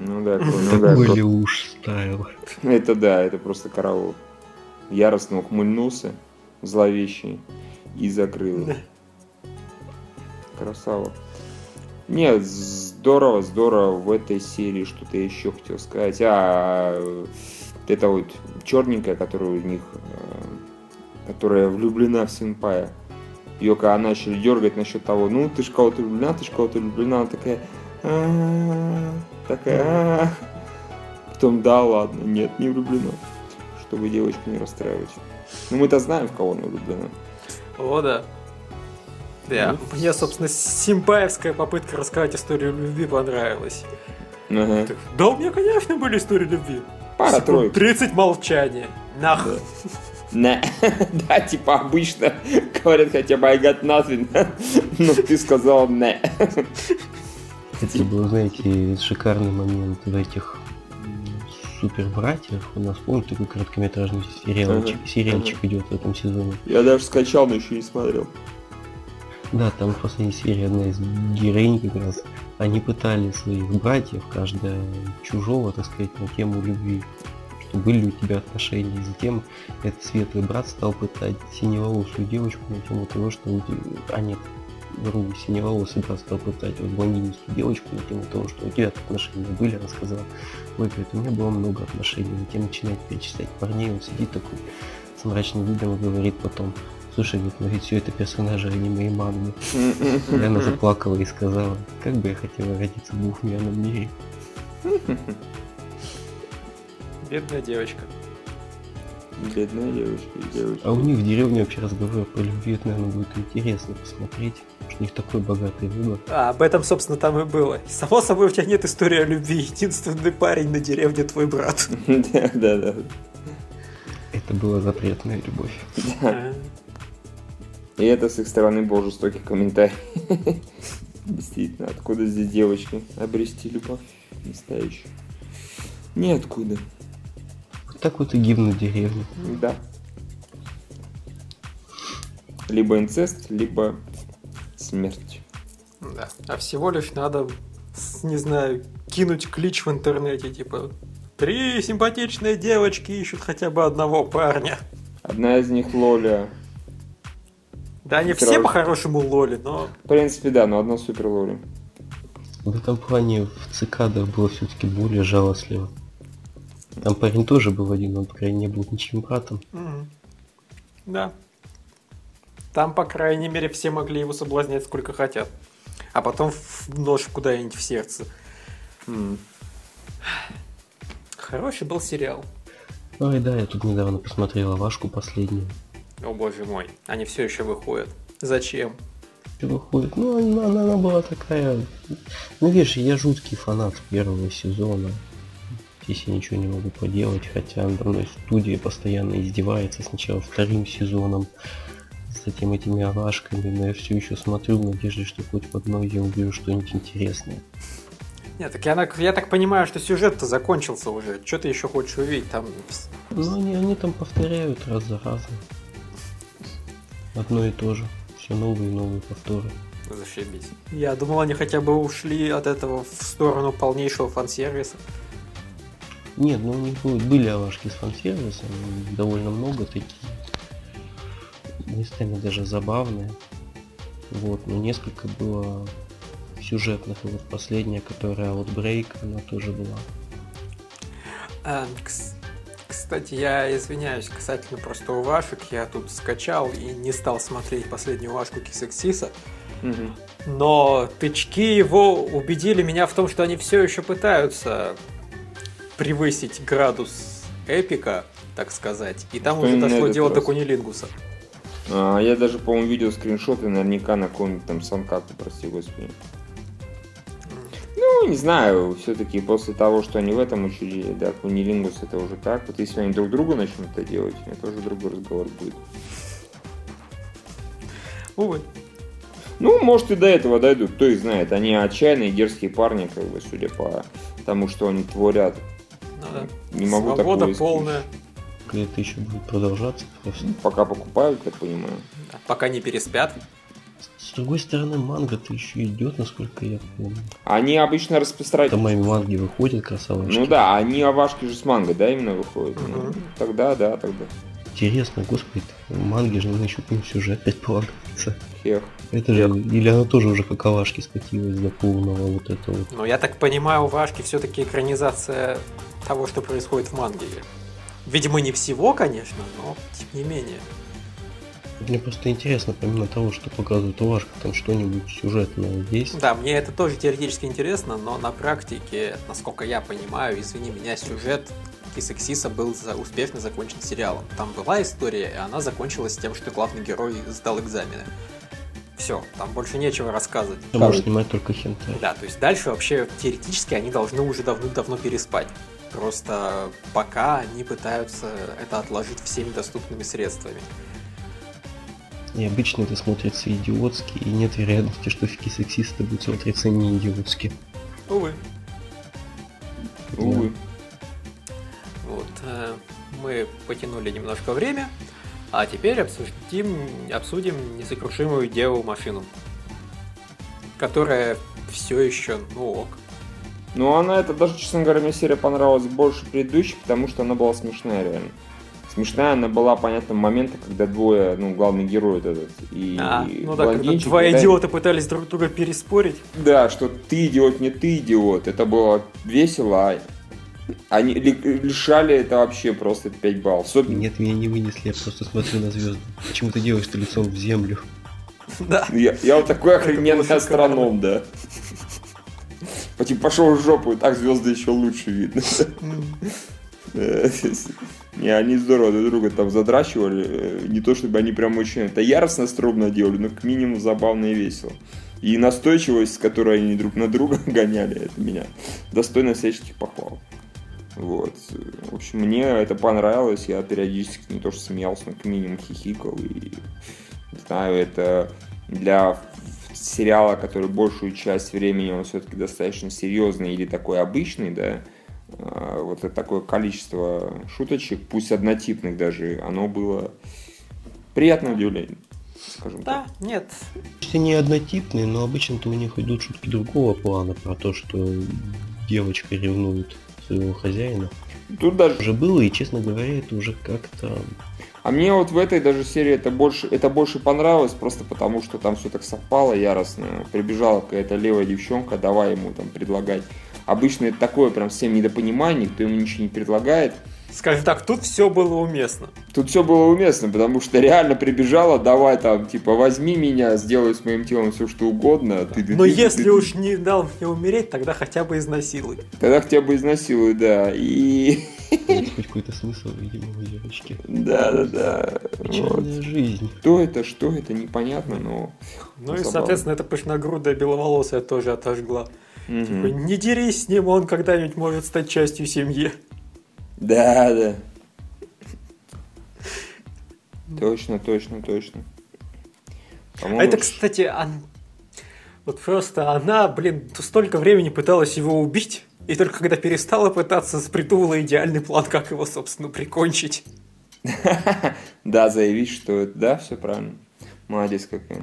Ну да, ну да, Такой кролик. ли уж ставил. Это да, это просто караул. Яростно ухмыльнулся, зловещий, и закрыл. Красава. Нет, здорово, здорово в этой серии что-то еще хотел сказать. А, это вот черненькая, которая у них, э, которая влюблена в Синпая. Ее когда начали дергать насчет того, ну ты ж кого-то влюблена, ты ж кого-то влюблена, она такая, Такая, потом, да, ладно, нет, не влюблена, чтобы девочку не расстраивать. Ну мы-то знаем, в кого она влюблена. О, да. Да, мне, собственно, симпаевская попытка рассказать историю любви понравилась. Ага. Так, Да, у меня, конечно, были истории любви. Пара троек. 30 молчания. Нах. Не. Да, типа обычно говорят хотя бы I got nothing, но ты сказал не. Это был, знаете, шикарный момент в этих супер братьев. У нас помните такой короткометражный сериальчик, Ага, сериальчик идет в этом сезоне. Я даже скачал, но еще не смотрел. Да, там в последней серии одна из героинь как раз. Они пытали своих братьев, каждая чужого, так сказать, на тему любви. Что были ли у тебя отношения. И затем этот светлый брат стал пытать синеволосую девочку на тему того, что... А нет, вру, синеволосый брат стал пытать вот блондинистую девочку на тему того, что у тебя отношения были. Она сказала, ой, говорит, у меня было много отношений. Затем начинает перечислять парней, он сидит такой с мрачным видом и говорит потом, слушай, говорит, ну ведь все это персонажи аниме и манги. И она заплакала и сказала, как бы я хотела родиться в двухмерном мире. Бедная девочка. Бедная девочка и девочка. А у них в деревне вообще разговор по любви, это, наверное, будет интересно посмотреть. У них такой богатый выбор. А, об этом, собственно, там и было. Само собой, у тебя нет истории о любви. Единственный парень на деревне твой брат. Да, да, да. Это была запретная любовь. А, И это с их стороны был жестокий комментарий. Действительно, откуда здесь девочки обрести любовь настоящую? Ниоткуда. Вот так вот и гимн деревни. Да. Либо инцест, либо смерть. Да. А всего лишь надо, не знаю, кинуть клич в интернете, типа Три симпатичные девочки ищут хотя бы одного парня. Одна из них Лоля. Да, они Всё все по-хорошему лоли, но В принципе, да, но одна супер Лоля. В этом плане в цикадах было все-таки более жалостливо. Там парень тоже был один, он, по крайней мере, был ничьим братом. Мгм. Да. Там, по крайней мере, все могли его соблазнять сколько хотят. А потом в нож куда-нибудь в сердце. М. Хороший был сериал. Ой, да, я тут недавно посмотрела Вашку последнюю. О боже мой, они все еще выходят. Зачем? Выходит? Ну, она, она- она была такая... Ну, видишь, я жуткий фанат первого сезона. Здесь я ничего не могу поделать, хотя надо мной студия постоянно издевается сначала вторым сезоном, затем этими овашками, но я все еще смотрю в надежде, что хоть в одной я увижу что-нибудь интересное. Нет, так я, я так понимаю, что сюжет-то закончился уже. Что ты еще хочешь увидеть? Там Ну, они, они там повторяют раз за разом. Одно и то же. Все новые и новые повторы. зашибись. Я думал, они хотя бы ушли от этого в сторону полнейшего фан-сервиса. Нет, ну у них были, овашки с фан-сервисом, довольно много такие. Местами даже забавные. Вот, но несколько было сюжетных. И вот последняя, которая Outbreak, она тоже была. А, кс- кстати, я извиняюсь касательно просто уважек. Я тут скачал и не стал смотреть последнюю уважку Кисексиса. Мгм. Но тычки его убедили меня в том, что они все еще пытаются превысить градус эпика, так сказать. И там Что уже дошло дело до? Кунилингуса. А, я даже, по-моему, видел скриншоты наверняка на каком-нибудь там санкаку, прости господи. Ну, не знаю, все-таки после того, что они в этом учили, да, кунилингус это уже так. Вот если они друг другу начнут это делать, это уже другой разговор будет. Увы. Ну, может и до этого дойдут, кто их знает. Они отчаянные дерзкие парни, как бы, судя по тому, что они творят. Ну да. Не могу Свобода такого полная. Или это еще будет продолжаться просто. Пока покупают, я понимаю. Да, Пока не переспят. С другой стороны, манга-то еще идет, насколько я помню. Они обычно распространяют... Там мои манги выходят, красавчики. Ну да, они овашки же с манго, да, именно выходят. Ну, Мгм. тогда, да, тогда. Интересно, господи, манги же надо еще какой-нибудь сюжет предполагается. Хех. Это же, или она тоже уже как овашки скатилась до полного вот этого вот. Но я так понимаю, у Вашки все-таки экранизация того, что происходит в манге. Видимо, не всего, конечно, но тем не менее. Мне просто интересно, помимо того, что показывает Овашка, там что-нибудь сюжетное есть. Да, мне это тоже теоретически интересно, но на практике, насколько я понимаю, извини меня, сюжет Кисексиса был за- успешно закончен сериалом. Там была история, и она закончилась тем, что главный герой сдал экзамены. Все, там больше нечего рассказывать. Там можно снимать только хентай. Да, то есть дальше вообще теоретически они должны уже давно-давно переспать. Просто пока они пытаются это отложить всеми доступными средствами. И обычно это смотрится идиотски, и нет вероятности, что фики сексиста будет смотреться не идиотски. Увы. Увы. Вот, э, мы потянули немножко время, а теперь обсудим, обсудим несокрушимую деву машину, которая все еще, ну ок. Ну, она, это даже, честно говоря, мне серия понравилась больше предыдущей, потому что она была смешная, реально. Смешная она была, понятно, момента, когда двое, ну, главный герой вот этот и А, ну да, когда два пытались- идиота пытались друг друга переспорить. Да, что ты идиот, не ты идиот. Это было весело, а они ли- лишали это вообще просто 5 баллов. Особенно- Нет, меня не вынесли, я просто смотрю на звезды. Почему ты делаешь-то лицом в землю? Да. Я, я вот такой охрененный астроном, да. Типа пошел в жопу, и так звезды еще лучше видно. Не, они здорово друг друга там задрачивали. Э, не то чтобы они прям очень это яростно стробно делали, но к минимуму забавно и весело. И настойчивость, с которой они друг на друга гоняли, это меня достойно всяческих похвал. Вот. В общем, мне это понравилось. Я периодически не то что смеялся, но к минимуму хихикал. И, не знаю, это для сериала, который большую часть времени он все-таки достаточно серьезный или такой обычный, да, а, вот это такое количество шуточек, пусть однотипных даже, оно было приятное удивление, скажем да, так. нет. Все не однотипные, но обычно-то у них идут шутки другого плана про то, что девочка ревнует своего хозяина. Тут даже... Уже было, и, честно говоря, это уже как-то а мне вот в этой даже серии это больше, это больше понравилось, просто потому что там все так совпало яростно. Прибежала какая-то левая девчонка, давай ему там предлагать. Обычно это такое прям всем недопонимание, никто ему ничего не предлагает. Скажем так, тут все было уместно. Тут все было уместно, потому что реально прибежала, давай там, типа, возьми меня, сделай с моим телом все что угодно. Ты, Но ты, если ты, уж не дал мне умереть, тогда хотя бы изнасилуй. Тогда хотя бы изнасилуй, да. И... Есть хоть какой-то смысл, видимо, у девочки. Да, да, да. Печальная вот. жизнь. Кто это, что это, непонятно, но... Ну и, соответственно, эта пышногрудая беловолосая тоже отожгла. Угу. Типа, не дерись с ним, он когда-нибудь может стать частью семьи. Да, да. Точно, точно, точно. А это, кстати, он... вот просто она, блин, столько времени пыталась его убить, и только когда перестала пытаться, придумала идеальный план, как его, собственно, прикончить. Да, заявить, что да, все правильно. Молодец какая.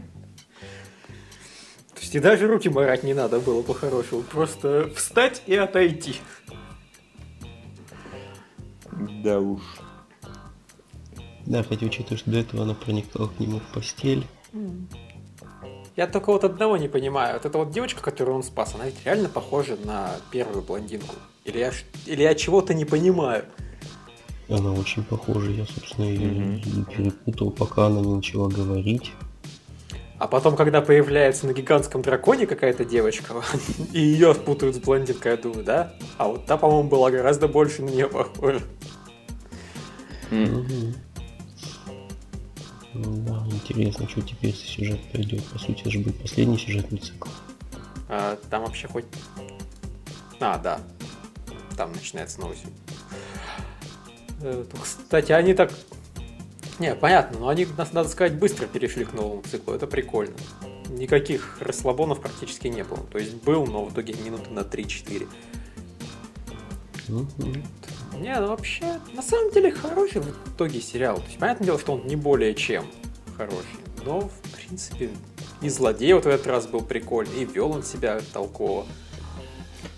То есть и даже руки морать не надо было по-хорошему. Просто встать и отойти. Да уж. Да, хотя учитывая, что до этого она проникала к нему в постель. Я только вот одного не понимаю. Вот эта вот девочка, которую он спас, она ведь реально похожа на первую блондинку. Или я, или я чего-то не понимаю. Она очень похожа. Я, собственно, ее mm-hmm. перепутал, пока она не начала говорить. А потом, когда появляется на гигантском драконе какая-то девочка, и ее путают с блондинкой, я думаю, да? А вот та, по-моему, была гораздо больше на нее похожа. Mm-hmm. Да, интересно, что теперь сюжет пойдет. По сути, это же будет последний сюжетный цикл. А, там вообще хоть... А, да. Там начинается новый сюжет. Э, кстати, они так... Не, понятно, но они, надо сказать, быстро перешли к новому циклу. Это прикольно. Никаких расслабонов практически не было. То есть был, но в итоге минуты на 3-4. Mm-hmm. Не, ну вообще, на самом деле хороший в итоге сериал. То есть, понятное дело, что он не более чем хороший. Но, в принципе, и злодей вот в этот раз был прикольный, и вел он себя толково.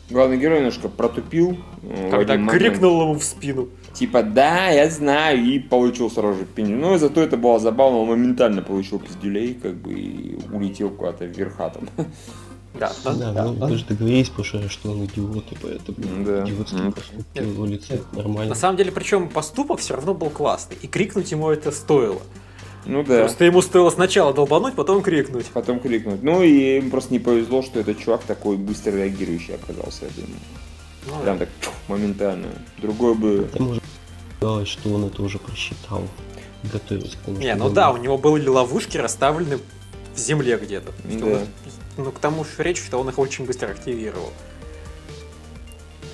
Главный герой немножко протупил. Э, Когда крикнул ему в спину. Типа, да, я знаю, и получил сразу же пеню. Но зато это было забавно, он моментально получил пиздюлей, как бы, и улетел куда-то вверха там. Да, да, да, да, ну, да. вы же договорились, Паша, что он идиот, и поэтому да. идиотский mm. поступок в его лице нормально. На самом деле, причем поступок все равно был классный, и крикнуть ему это стоило. Ну да. Просто ему стоило сначала долбануть, потом крикнуть. Потом крикнуть. Ну и им просто не повезло, что этот чувак такой быстро реагирующий оказался, я думаю. Ну, Прям да. так чух, моментально. Другой бы... Это может сказать, что он это уже просчитал. Готовился к тому, Не, ну да, у него были ловушки расставлены в земле где-то. Да. Он, ну, к тому же речь, что он их очень быстро активировал.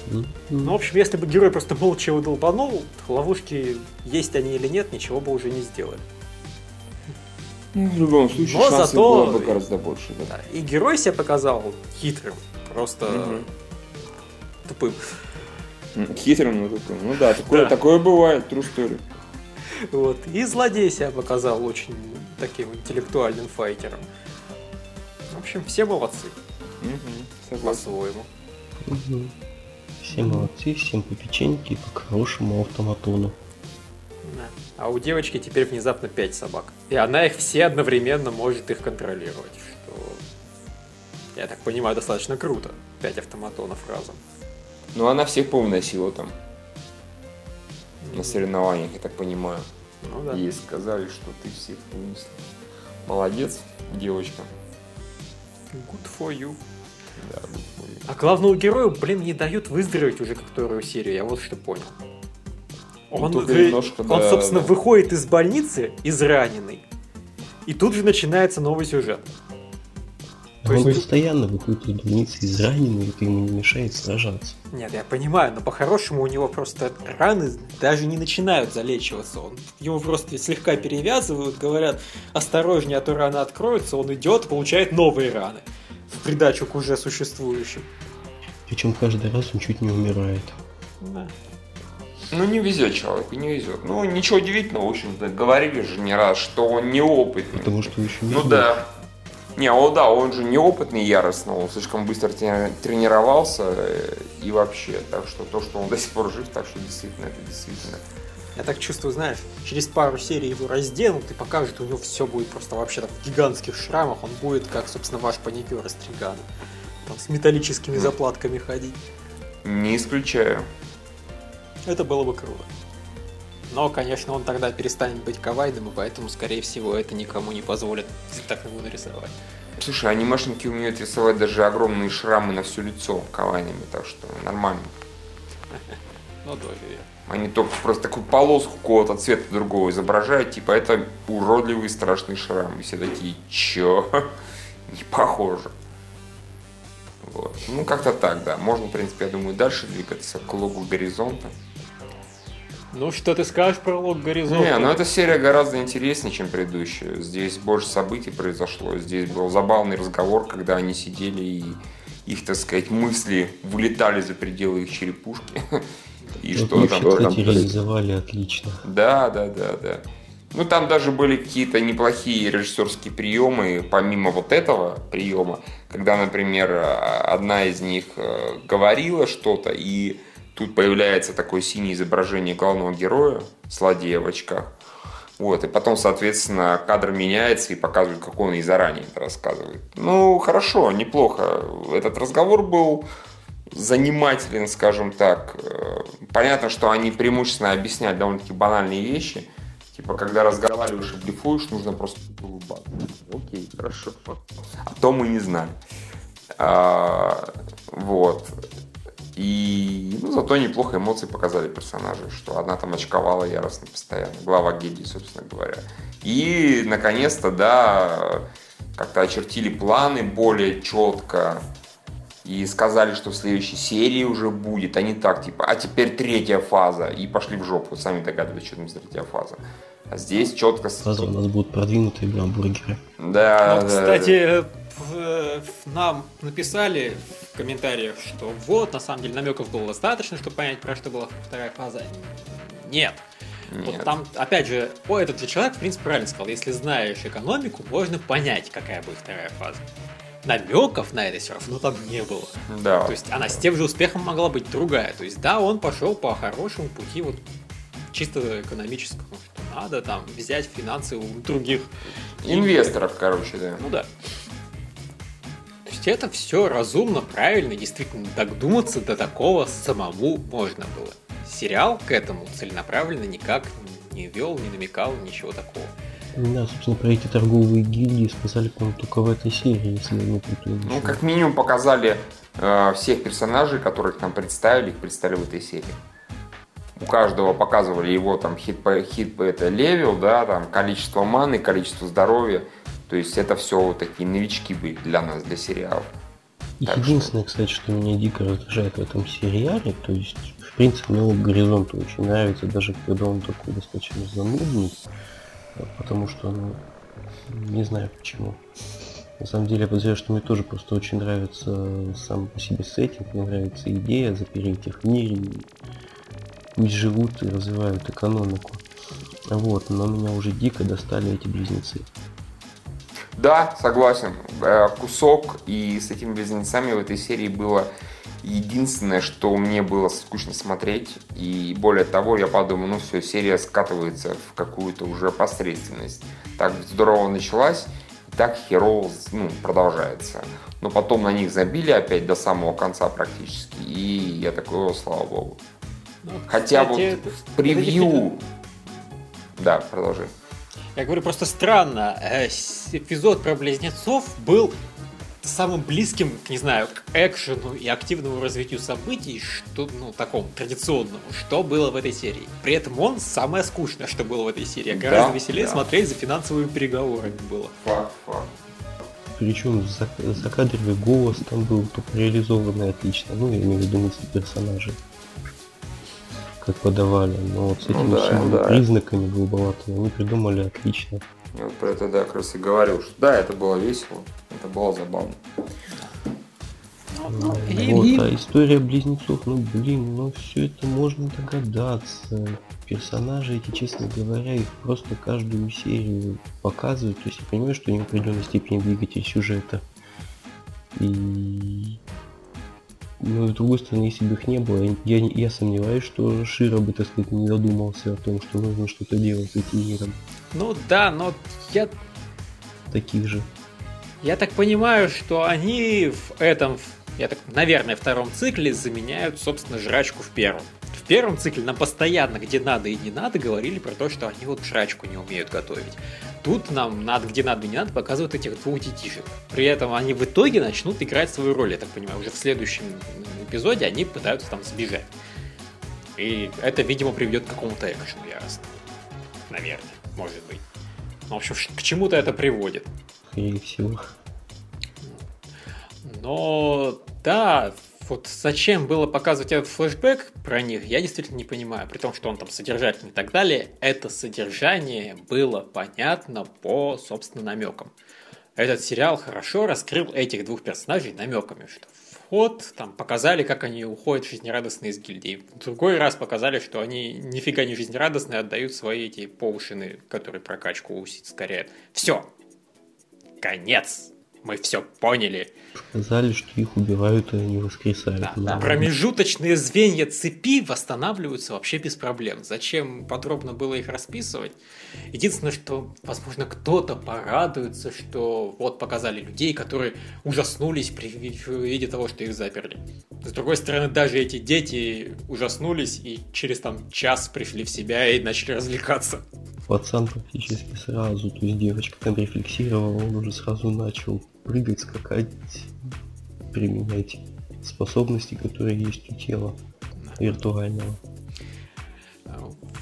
Mm-hmm. Ну, в общем, если бы герой просто молча его долбанул, ловушки, есть они или нет, ничего бы уже не сделали. Ну, в любом случае, Но шансов зато... было бы гораздо больше. Да. Да. И герой себя показал хитрым, просто угу. тупым. Хитрым, но тупым. Ну да, такое, да. такое бывает, true story. Вот. И злодей себя показал очень таким интеллектуальным файтером. В общем, все молодцы. Угу, По-своему. Угу. Все молодцы, всем по печеньке и по хорошему автоматону. А у девочки теперь внезапно 5 собак. И она их все одновременно может их контролировать. Что, я так понимаю, достаточно круто. 5 автоматонов разом. Ну, она всех повыносила там. На соревнованиях, я так понимаю. Ну да. Ей сказали, что ты всех вынесла. Молодец, девочка. Good for you. Да, Дэдпуле. А главному герою, блин, не дают выздороветь уже как вторую серию, я вот что понял. Он, вы- немножко, он, да, собственно, да. выходит из больницы израненный. И тут же начинается новый сюжет. То Он есть- постоянно выходит из больницы израненный, и это ему не мешает сражаться. Нет, я понимаю, но по-хорошему у него просто раны даже не начинают залечиваться. Он, его просто слегка перевязывают, говорят, осторожнее, а то раны откроются. Он идет, получает новые раны. В придачу к уже существующим. Причем каждый раз он чуть не умирает. Да. Ну, не везет человеку, не везет. Ну, ничего удивительного, в общем-то, говорили же не раз, что он неопытный. Потому что еще не Ну знает. да. Не, о да, он же неопытный яростно, он слишком быстро трени- тренировался э, и вообще. Так что то, что он до сих пор жив, так что действительно, это действительно. Я так чувствую, знаешь, через пару серий его разденут и покажут, у него все будет просто вообще так в гигантских шрамах. Он будет, как, собственно, ваш паникер из Тригана. Там с металлическими заплатками ходить. Не исключаю. Это было бы круто. Но, конечно, он тогда перестанет быть кавайным, и поэтому, скорее всего, это никому не позволит так его нарисовать. Слушай, анимешники умеют рисовать даже огромные шрамы на все лицо кавайными, так что нормально. Ну, тоже верно. Они только просто такую полоску какого-то цвета другого изображают, типа это уродливый страшный шрам. И все такие, чё? Не похоже. Вот. Ну, как-то так, да. Можно, в принципе, я думаю, дальше двигаться к логу горизонта. Ну, что ты скажешь про лог горизонта? Не, ну эта серия гораздо интереснее, чем предыдущая. Здесь больше событий произошло. Здесь был забавный разговор, когда они сидели и их, так сказать, мысли вылетали за пределы их черепушки. И Вот что там реализовали отлично. Да, да, да, да. Ну, там даже были какие-то неплохие режиссерские приемы, помимо вот этого приема, когда, например, одна из них э, говорила что-то, и тут появляется такое синее изображение главного героя, злодея в очках. Вот, и потом, соответственно, кадр меняется и показывает, как он и заранее это рассказывает. Ну, хорошо, неплохо. Этот разговор был занимателен, скажем так. Э, Понятно, что они преимущественно объясняют довольно-таки банальные вещи. Типа, когда разговариваешь и блефуешь, нужно просто улыбаться. Окей, хорошо. А то мы не знаем. А, вот. И ну, зато неплохо эмоции показали персонажи, что одна там очковала яростно постоянно, глава гильдии, собственно говоря. И, наконец-то, да, как-то очертили планы более четко, и сказали, что в следующей серии уже будет, а не так, типа, а теперь третья фаза, и пошли в жопу, сами догадывались, что там за третья фаза. А здесь четко... Сразу у нас будут продвинутые гамбургеры. Да, Ну, да, кстати, в- в- нам написали в комментариях, что вот, на самом деле, намеков было достаточно, чтобы понять, про что была вторая фаза. Нет. да. Вот Нет. там, опять же, о, этот же человек, в принципе, правильно сказал, если знаешь экономику, можно понять, какая будет вторая фаза. Намеков на это все равно там не было. Да. То есть она с тем же успехом могла быть другая. То есть да, он пошел по хорошему пути, вот чисто экономическому, что надо там взять финансы у других. Инвесторов, короче, да. Ну да. Есть это все разумно, правильно, действительно додуматься до такого самому можно было. Сериал к этому целенаправленно никак не вел, не намекал, ничего такого. Да, собственно, про эти торговые гильдии сказали, по-моему, только в этой серии, если я не путаю. Ну, как минимум показали э, всех персонажей, которых нам представили, их представили в этой серии. У каждого показывали его там hit po hit po это level, да, там количество маны, количество здоровья. То есть это все вот такие новички были для нас, для сериалов. И так что- Единственное, кстати, что меня дико раздражает в этом сериале, то есть, в принципе, мне «Лог горизонта» очень нравится, даже когда он такой достаточно занудный, потому что, ну, не знаю почему. На самом деле, я подозреваю, что мне тоже просто очень нравится сам по себе сеттинг, мне нравится идея запереть их в мире, пусть живут и развивают экономику. Вот, но меня уже дико достали эти близнецы. Да, согласен. Э, Кусок и с этими близнецами в этой серии было единственное, что мне было скучно смотреть. И более того, я подумал, ну все, серия скатывается в какую-то уже посредственность. Так здорово началась, и так херово ну, продолжается. Но потом на них забили опять до самого конца практически. И я такой, о, слава богу. Ну, Хотя кстати, вот в превью... Да, продолжи. Я говорю, просто странно. э, Эпизод про близнецов был самым близким, не знаю, к экшену и активному развитию событий, что, ну, такому традиционному, что было в этой серии. При этом он самое скучное, что было в этой серии. Гораздо Да, веселее да. смотреть за финансовыми переговорами было. Факт, факт. Причем за- закадровый голос там был только реализованный отлично. Ну, я имею в виду мысли персонажей. Как подавали. Но вот с Ну этими да, всеми да. признаками голубоватыми они придумали отлично. Я вот про это, да, как раз и говорил, что да, это было весело, это было забавно. Ну, Вот, и- а история близнецов, ну блин, ну все это можно догадаться. Персонажи эти, честно говоря, их просто каждую серию показывают. То есть я понимаю, что они в определенной степени двигатель сюжета. И... Ну, с другой стороны, если бы их не было, я, я сомневаюсь, что Широ бы, так сказать, не задумался о том, что нужно что-то делать с этим миром. Ну да, но я Таких же. Я так понимаю, что они в этом, я так, наверное, втором цикле заменяют, собственно, жрачку в первом. Первом цикле нам постоянно, где надо и не надо, говорили про то, что они вот жрачку не умеют готовить. Тут нам надо, где надо и не надо, показывают этих двух детишек. При этом они в итоге начнут играть свою роль, я так понимаю. Уже в следующем эпизоде они пытаются там сбежать. И это, видимо, приведет к какому-то экшену яростному. Наверное, может быть. Ну, в общем, к чему-то это приводит. Скорее всего. Но да, вот зачем было показывать этот флешбэк про них, я действительно не понимаю. При том, что он там содержательный и так далее, это содержание было понятно по, собственно, намекам. Этот сериал хорошо раскрыл этих двух персонажей намеками, что вот, там показали, как они уходят жизнерадостные из гильдии. В другой раз показали, что они нифига не жизнерадостные, отдают свои эти поушины, которые прокачку ускоряют. Все. Конец. Мы все поняли. Сказали, что их убивают, и они воскресают. Да, Ну, Промежуточные звенья цепи восстанавливаются вообще без проблем. Зачем подробно было их расписывать? Единственное, что, возможно, кто-то порадуется, что вот показали людей, которые ужаснулись при ви- виде того, что их заперли. С другой стороны, даже эти дети ужаснулись и через там час пришли в себя и начали развлекаться. Пацан практически сразу, то есть девочка там рефлексировала, он уже сразу начал прыгать, скакать, применять способности, которые есть у тела виртуального.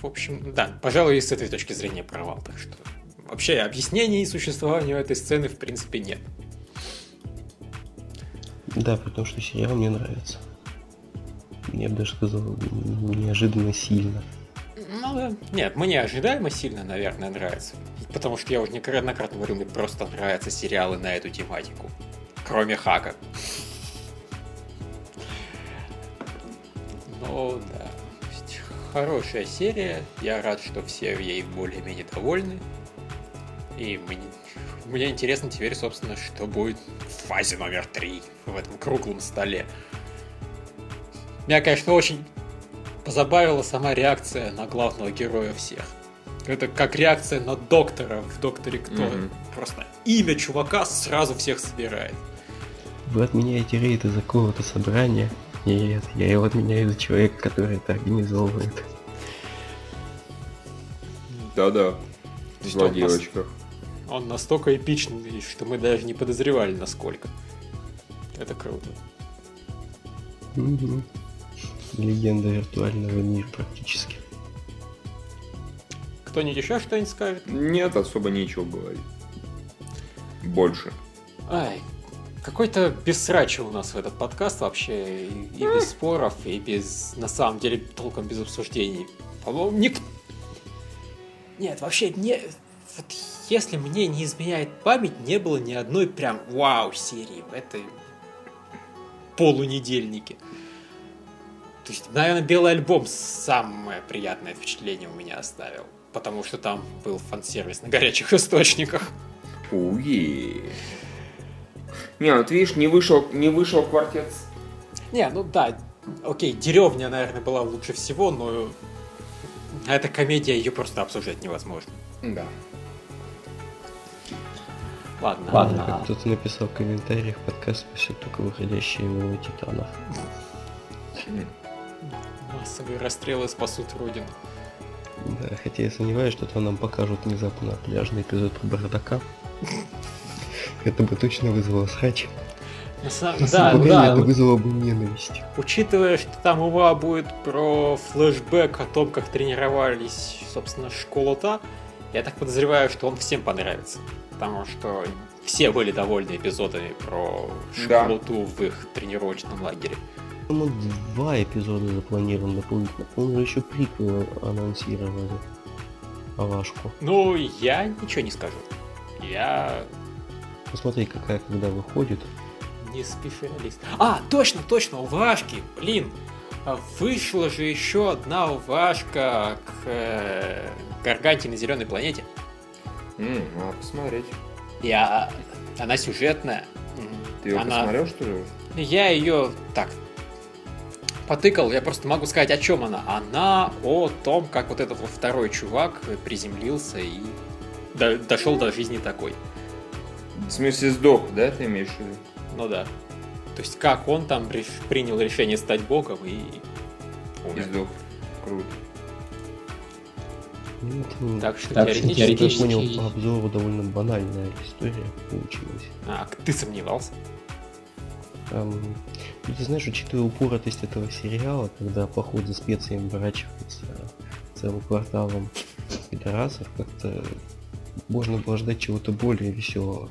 В общем, да, пожалуй, с этой точки зрения провал. Так что вообще объяснений существованию этой сцены в принципе нет. Да, потому что сериал мне нравится. Я бы даже сказал, неожиданно сильно. Ну да. Нет, мне ожидаемо сильно, наверное, нравится. Потому что я уже неоднократно говорю, мне просто нравятся сериалы на эту тематику. Кроме Хака. Ну да. Хорошая серия. Я рад, что все ей более-менее довольны. И мне, мне интересно теперь, собственно, что будет в фазе номер три в этом круглом столе. Меня, конечно, очень позабавила сама реакция на главного героя всех. Это как реакция на доктора в Докторе Кто. Мгм. Просто имя чувака сразу всех собирает. Вы отменяете рейд из-за какого-то собрания? Нет, я его отменяю из-за человека, который это организовывает. Да-да, в Что у нас? Он настолько эпичный, что мы даже не подозревали насколько. Это круто. Мгм. Легенда виртуального мира практически. Кто-нибудь еще что-нибудь скажет? Нет, особо нечего говорить. Больше. Ай, какой-то бессрачи у нас в этот подкаст вообще. И, и без споров, и без, на самом деле, толком без обсуждений. По-моему, ник... Нет, вообще, не... Вот если мне не изменяет память, не было ни одной прям вау-серии в этой полунедельнике. То есть, наверное, белый альбом самое приятное впечатление у меня оставил. Потому что там был фан-сервис на горячих источниках. Уе. Не, вот видишь, не вышел, не вышел квартет. Не, ну да, окей, деревня, наверное, была лучше всего, но эта комедия, ее просто обсуждать невозможно. Да. Ладно. Да, как кто-то написал в комментариях, подкаст спасет только выходящие его титанов. Массовые расстрелы спасут Родину. Да, хотя я сомневаюсь, что там нам покажут внезапно пляжный эпизод про бардака. Это бы точно вызвало срач. На самом- На Да, да. это вызвало бы ненависть. Учитывая, что там УВА будет про флешбэк о том, как тренировались, собственно, школа-то, я так подозреваю, что он всем понравится. Потому что все были довольны эпизодами про Да. школу-ту в их тренировочном лагере. Ну, два эпизода запланировано дополнительно. Он же еще приквел анонсировали. Авашку. Ну, я ничего не скажу. Я Посмотри, какая когда выходит. не специалист. А, точно, точно, УВАшки, блин. А Вышла же еще одна УВАшка к э, Гарганте на зеленой планете. М, надо посмотреть. Я, она сюжетная. Ты его она- посмотрел, что ли? Я ее так потыкал, я просто могу сказать, о чем она. Она о том, как вот этот вот второй чувак приземлился и до- дошел до жизни такой. В смысле сдох, да, ты имеешь в виду? Ну да. То есть как он там принял решение стать богом и И умер. сдох. Круто. Ну, Так что Так что как я теоретически... понял, по обзору довольно банальная история получилась. А, ты сомневался? Ну, ты знаешь, учитывая упоротость этого сериала, когда поход за специями оборачивается целым кварталом пидорасов, как-то можно было ждать чего-то более веселого.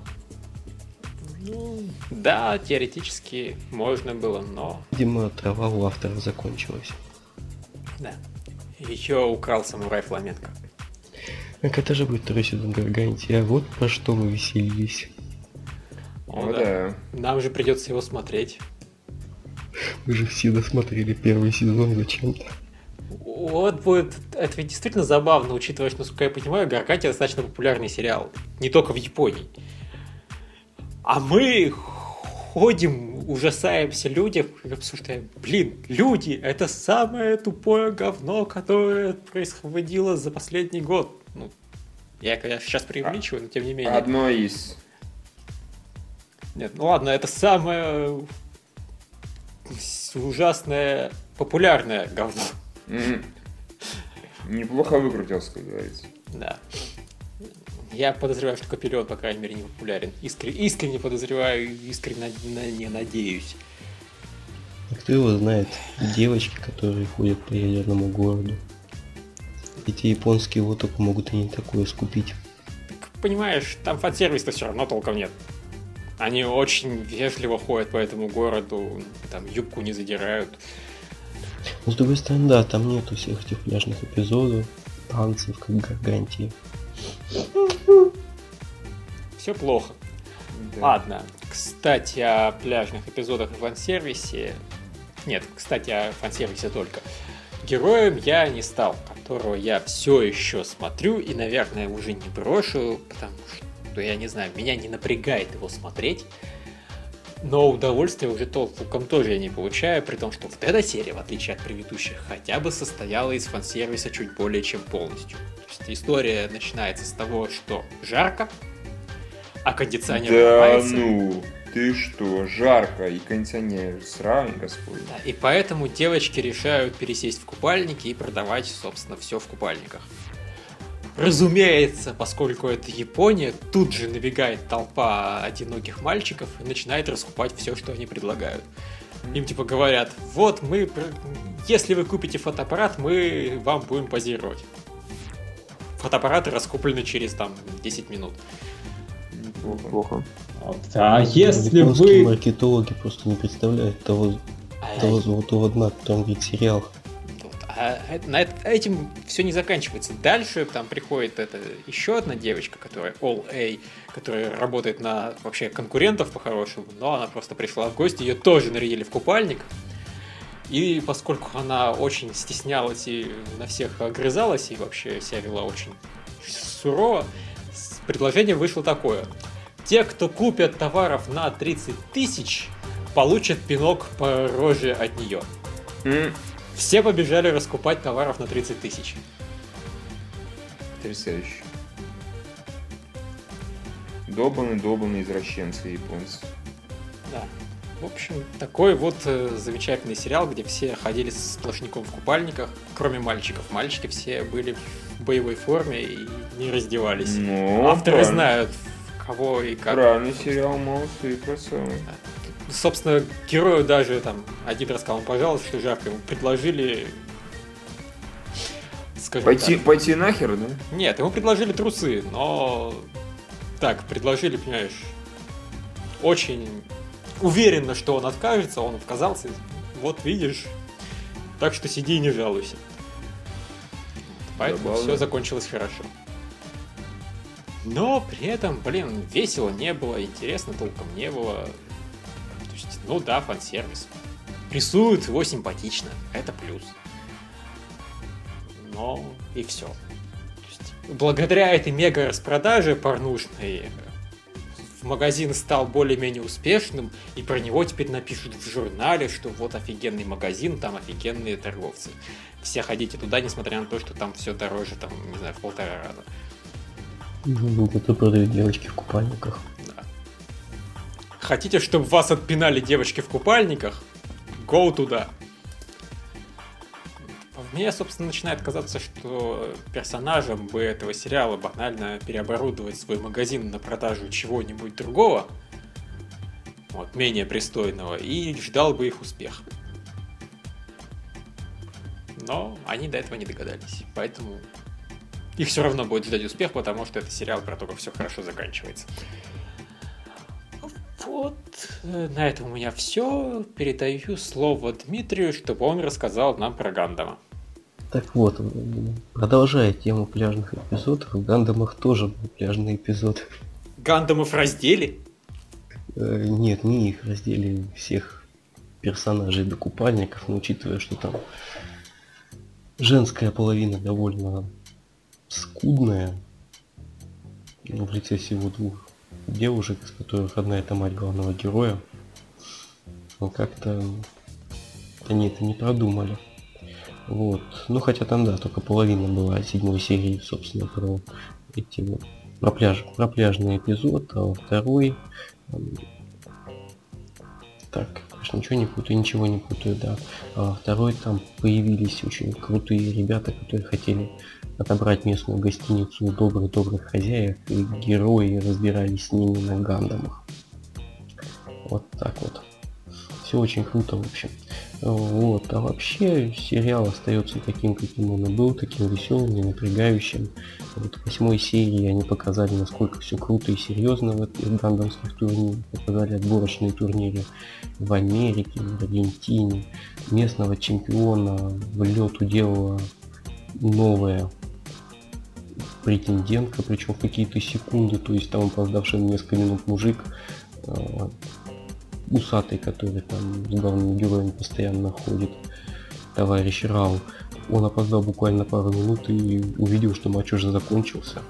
Ну, да, теоретически можно было, но... Видимо, трава у авторов закончилась. Да. Еще украл самурай фламенко. А когда же будет второй сезон Гаргантии? А вот по что мы веселились. О, Ну да. да. Нам же придется его смотреть. Мы же все досмотрели первый сезон зачем-то. Вот будет... Это ведь действительно забавно, учитывая, что, насколько я понимаю, Гаркати достаточно популярный сериал. Не только в Японии. А мы ходим, ужасаемся людям и обсуждаем. Блин, люди, это самое тупое говно, которое происходило за последний год. Ну, я, конечно, сейчас преувеличиваю, но тем не менее. Одно из. Нет, ну ладно, это самое ужасное популярное говно. Неплохо выкрутился, как говорится. Да. Я подозреваю, что Капеллион, по крайней мере, не популярен. Искренне, искренне подозреваю, искренне на- не надеюсь. А кто его знает? Девочки, которые ходят по ядерному городу. Эти японские вот только могут и не такое скупить. Так, понимаешь, там фан-сервиса все равно толком нет. Они очень вежливо ходят по этому городу, там юбку не задирают. Но с другой стороны, да, там нету всех этих пляжных эпизодов, танцев, как в Гаргантии. Все плохо. Да. Ладно, кстати, о пляжных эпизодах и фан-сервисе. Нет, кстати, о фан-сервисе только. Героем я не стал, которого я все еще смотрю и, наверное, уже не брошу, потому что, я не знаю, меня не напрягает его смотреть. Но удовольствия уже толком тоже я не получаю, при том, что вот эта серия, в отличие от предыдущих, хотя бы состояла из фан-сервиса чуть более чем полностью. То есть история начинается с того, что жарко, а кондиционер Да ломается. ну, ты что, жарко и кондиционер сравни, господи. Да, и поэтому девочки решают пересесть в купальники и продавать, собственно, все в купальниках. Разумеется, поскольку это Япония, тут же набегает толпа одиноких мальчиков и начинает раскупать все, что они предлагают. Им типа говорят, вот мы, если вы купите фотоаппарат, мы вам будем позировать. Фотоаппараты раскуплены через там 10 минут. Неплохо. Вот. А если Японские вы... маркетологи просто не представляют того, А того золотого дна, которым говорит сериал. А это- на этим все не заканчивается. Дальше там приходит это еще одна девочка, которая All A, которая работает на вообще конкурентов по-хорошему, но она просто пришла в гости, ее тоже нарядили в купальник. И поскольку она очень стеснялась и на всех огрызалась, и вообще себя вела очень сурово, предложение вышло такое. Те, кто купят товаров на 30 тысяч, получат пинок по роже от нее. М, Все побежали раскупать товаров на 30 тысяч. Потрясающе. Долбанные-долбанные извращенцы японцы. Да. В общем, такой вот э, замечательный сериал, где все ходили с сплошняком в купальниках, кроме мальчиков. Мальчики все были в боевой форме и не раздевались. Ну, Авторы правильно. знают, кого и как. Правильный сериал, молодцы, красавцы. Собственно, герою даже там один раз сказал, пожалуйста, что жарко ему предложили скажем пойти, так. Пойти нахер, да? Нет, ему предложили трусы, но так, предложили, понимаешь, очень уверенно, что он откажется, он отказался. Вот видишь. Так что сиди и не жалуйся. Поэтому Забавно. все закончилось хорошо. Но при этом, блин, весело не было, интересно толком не было. Есть, ну да, фан-сервис. Рисуют его симпатично, это плюс. Но и все. благодаря этой мега распродаже порнушной магазин стал более-менее успешным, и про него теперь напишут в журнале, что вот офигенный магазин, там офигенные торговцы. Все ходите туда, несмотря на то, что там все дороже, там, не знаю, в полтора раза. Ну, это продают девочки в купальниках. Хотите, чтобы вас отпинали девочки в купальниках? Go туда. Мне, собственно, начинает казаться, что персонажам бы этого сериала банально переоборудовать свой магазин на продажу чего-нибудь другого, вот, менее пристойного, и ждал бы их успех. Но они до этого не догадались, поэтому их все равно будет ждать успех, потому что это сериал про то, как все хорошо заканчивается. Вот, э, на этом у меня все. Передаю слово Дмитрию, чтобы он рассказал нам про Гандама. Так вот, продолжая тему пляжных эпизодов, в Гандамах тоже был пляжный эпизод. Гандамов раздели? Э, нет, не их раздели, всех персонажей до купальников, но учитывая, что там женская половина довольно скудная, ну, в лице всего двух девушек, из которых одна это мать главного героя, но как-то они это не продумали. Вот. Ну хотя там да, только половина была седьмой серии, собственно, про эти вот про пляж, про пляжный эпизод, а второй так, конечно, ничего не путаю, ничего не путаю, да. А второй там появились очень крутые ребята, которые хотели отобрать местную гостиницу у добрых-добрых хозяев, и герои разбирались с ними на гандамах. Вот так вот. Все очень круто, в общем. Вот. А вообще сериал остается таким, каким он и был, таким веселым и напрягающим. Вот в восьмой серии они показали, насколько все круто и серьезно в этих гандамских турнирах. Показали отборочные турниры в Америке, в Аргентине. Местного чемпиона в лед уделала новая претендентка, причем в какие-то секунды, то есть там опоздавший несколько минут мужик а, усатый, который там с главным героем постоянно ходит, товарищ Рау, он опоздал буквально пару минут и увидел, что матч уже закончился.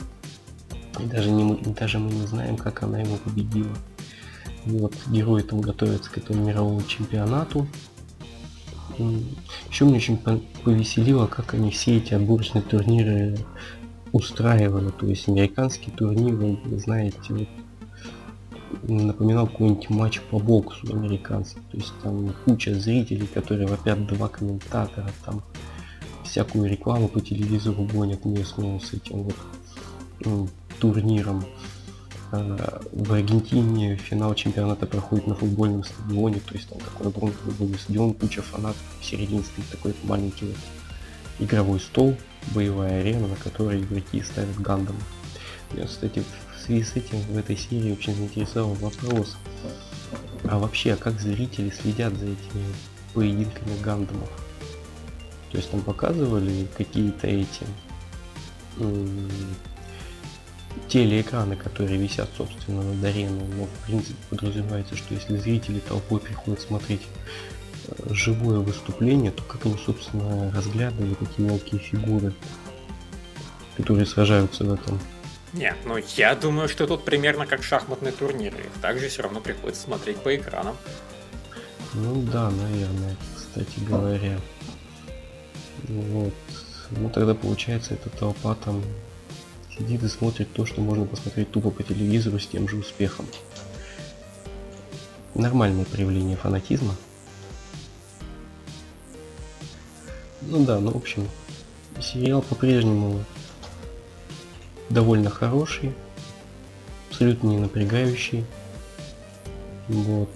И даже, не, даже мы не знаем, как она его победила. Вот, герои там готовятся к этому мировому чемпионату. Еще мне очень повеселило, как они все эти отборочные турниры устраивали. То есть американские турниры, знаете, вот напоминал какой-нибудь матч по боксу американский. То есть там куча зрителей, которые вопят два комментатора, там всякую рекламу по телевизору гонят местную с этим вот ну, турниром. А, в Аргентине финал чемпионата проходит на футбольном стадионе, то есть там такой огромный футбольный стадион, куча фанатов, в середине стоит такой маленький вот игровой стол, боевая арена, на которой игроки ставят гандам. Я, кстати, в связи с этим в этой серии очень заинтересовал вопрос. А вообще, а как зрители следят за этими поединками гандамов? То есть там показывали какие-то эти телеэкраны, которые висят, собственно, над ареной, но в принципе подразумевается, что если зрители толпой приходят смотреть живое выступление, то как они, собственно, разглядывают эти мелкие фигуры, которые сражаются в этом нет, ну я думаю, что тут примерно как шахматный турнир. Их также все равно приходится смотреть по экранам. Ну да, наверное, кстати говоря. Вот. Ну тогда получается эта толпа там сидит и смотрит то, что можно посмотреть тупо по телевизору с тем же успехом. Нормальное проявление фанатизма. Ну да, ну в общем, сериал по-прежнему довольно хороший, абсолютно не напрягающий. Вот.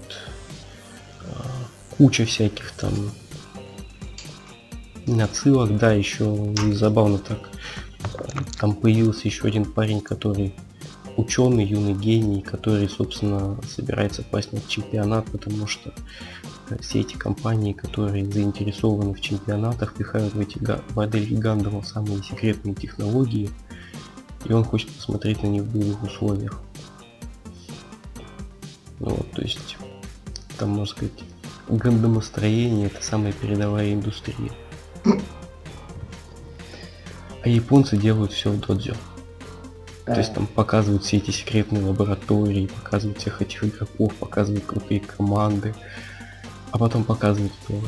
куча всяких там отсылок, да, еще забавно так. Там появился еще один парень, который ученый, юный гений, который, собственно, собирается попасть на чемпионат, потому что все эти компании, которые заинтересованы в чемпионатах, пихают в эти модели Гандама самые секретные технологии, и он хочет посмотреть на них в боевых условиях. Ну вот, то есть, там, можно сказать, гандомостроение это самая передовая индустрия. А японцы делают все в додзё. То есть там показывают все эти секретные лаборатории, показывают всех этих игроков, показывают крутые команды, а потом показывают э,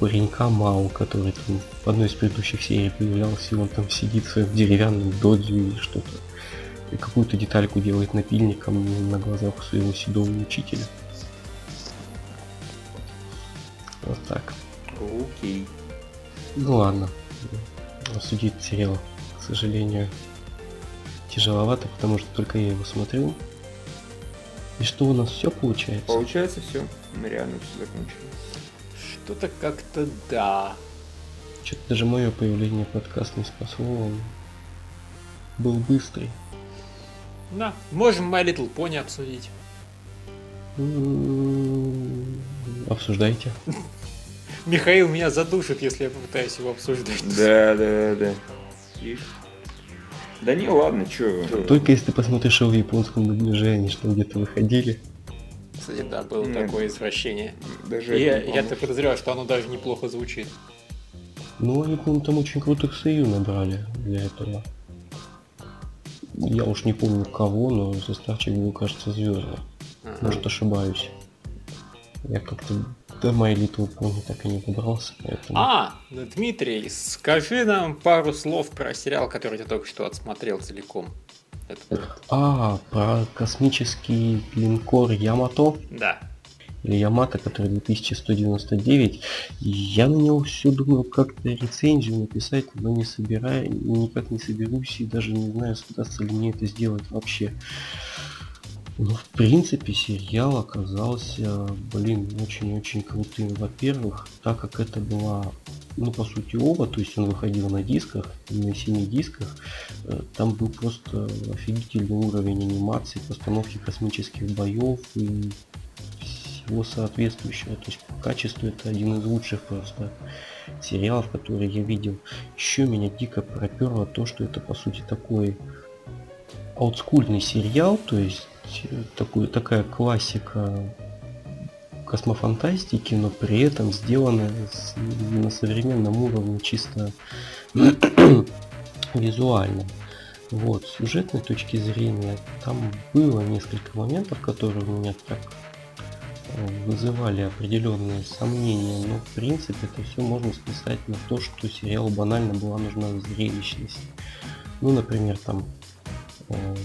паренька Мау, который там в одной из предыдущих серий появлялся, и он там сидит в своем деревянном додзю или что-то. И какую-то детальку делает напильником на глазах у своего седого учителя. Вот так. Окей. Ну ладно. Судить сериал, к сожалению, тяжеловато, потому что только я его смотрю. И что у нас все получается? Получается все. Мы реально все закончили. Что-то как-то да. Что-то даже мое появление в подкаст не спасло. Он был быстрый. Да, можем My Little Pony обсудить. Обсуждайте. Михаил меня задушит, если я попытаюсь его обсуждать. Да, да, да. Да не, ладно, чё. Только если ты посмотришь его в японском дубляже, они что где-то выходили. Кстати, да, было Нет. такое извращение. Даже я, я-то поможет. подозреваю, что оно даже неплохо звучит. Ну, они, по-моему, там очень крутых сою набрали для этого. Я уж не помню кого, но составчик был, кажется, звездный. Ага. Может ошибаюсь. Я как-то до My Little Pony так и не добрался, поэтому... А, Дмитрий, скажи нам пару слов про сериал, который я только что отсмотрел целиком. Это- А, про космический линкор Ямато, Да. или Ямато, который 2199. Я на него все думал как-то рецензию написать, но не собираю, никак не соберусь и даже не знаю, удастся ли мне это сделать вообще. Ну, в принципе, сериал оказался, блин, очень-очень крутым. Во-первых, так как это была, ну, по сути, оба, то есть он выходил на дисках, на 7 дисках, э, там был просто офигительный уровень анимации, постановки космических боев и всего соответствующего. То есть по качеству это один из лучших просто сериалов, которые я видел. Еще меня дико проперло то, что это по сути такой олдскульный сериал, то есть э, такой, такая классика космофантастики, но при этом сделанная с- на современном уровне чисто визуально. Вот, с сюжетной точки зрения, там было несколько моментов, которые у меня так э, вызывали определенные сомнения, но в принципе это все можно списать на то, что сериалу банально была нужна зрелищность. Ну, например, там э,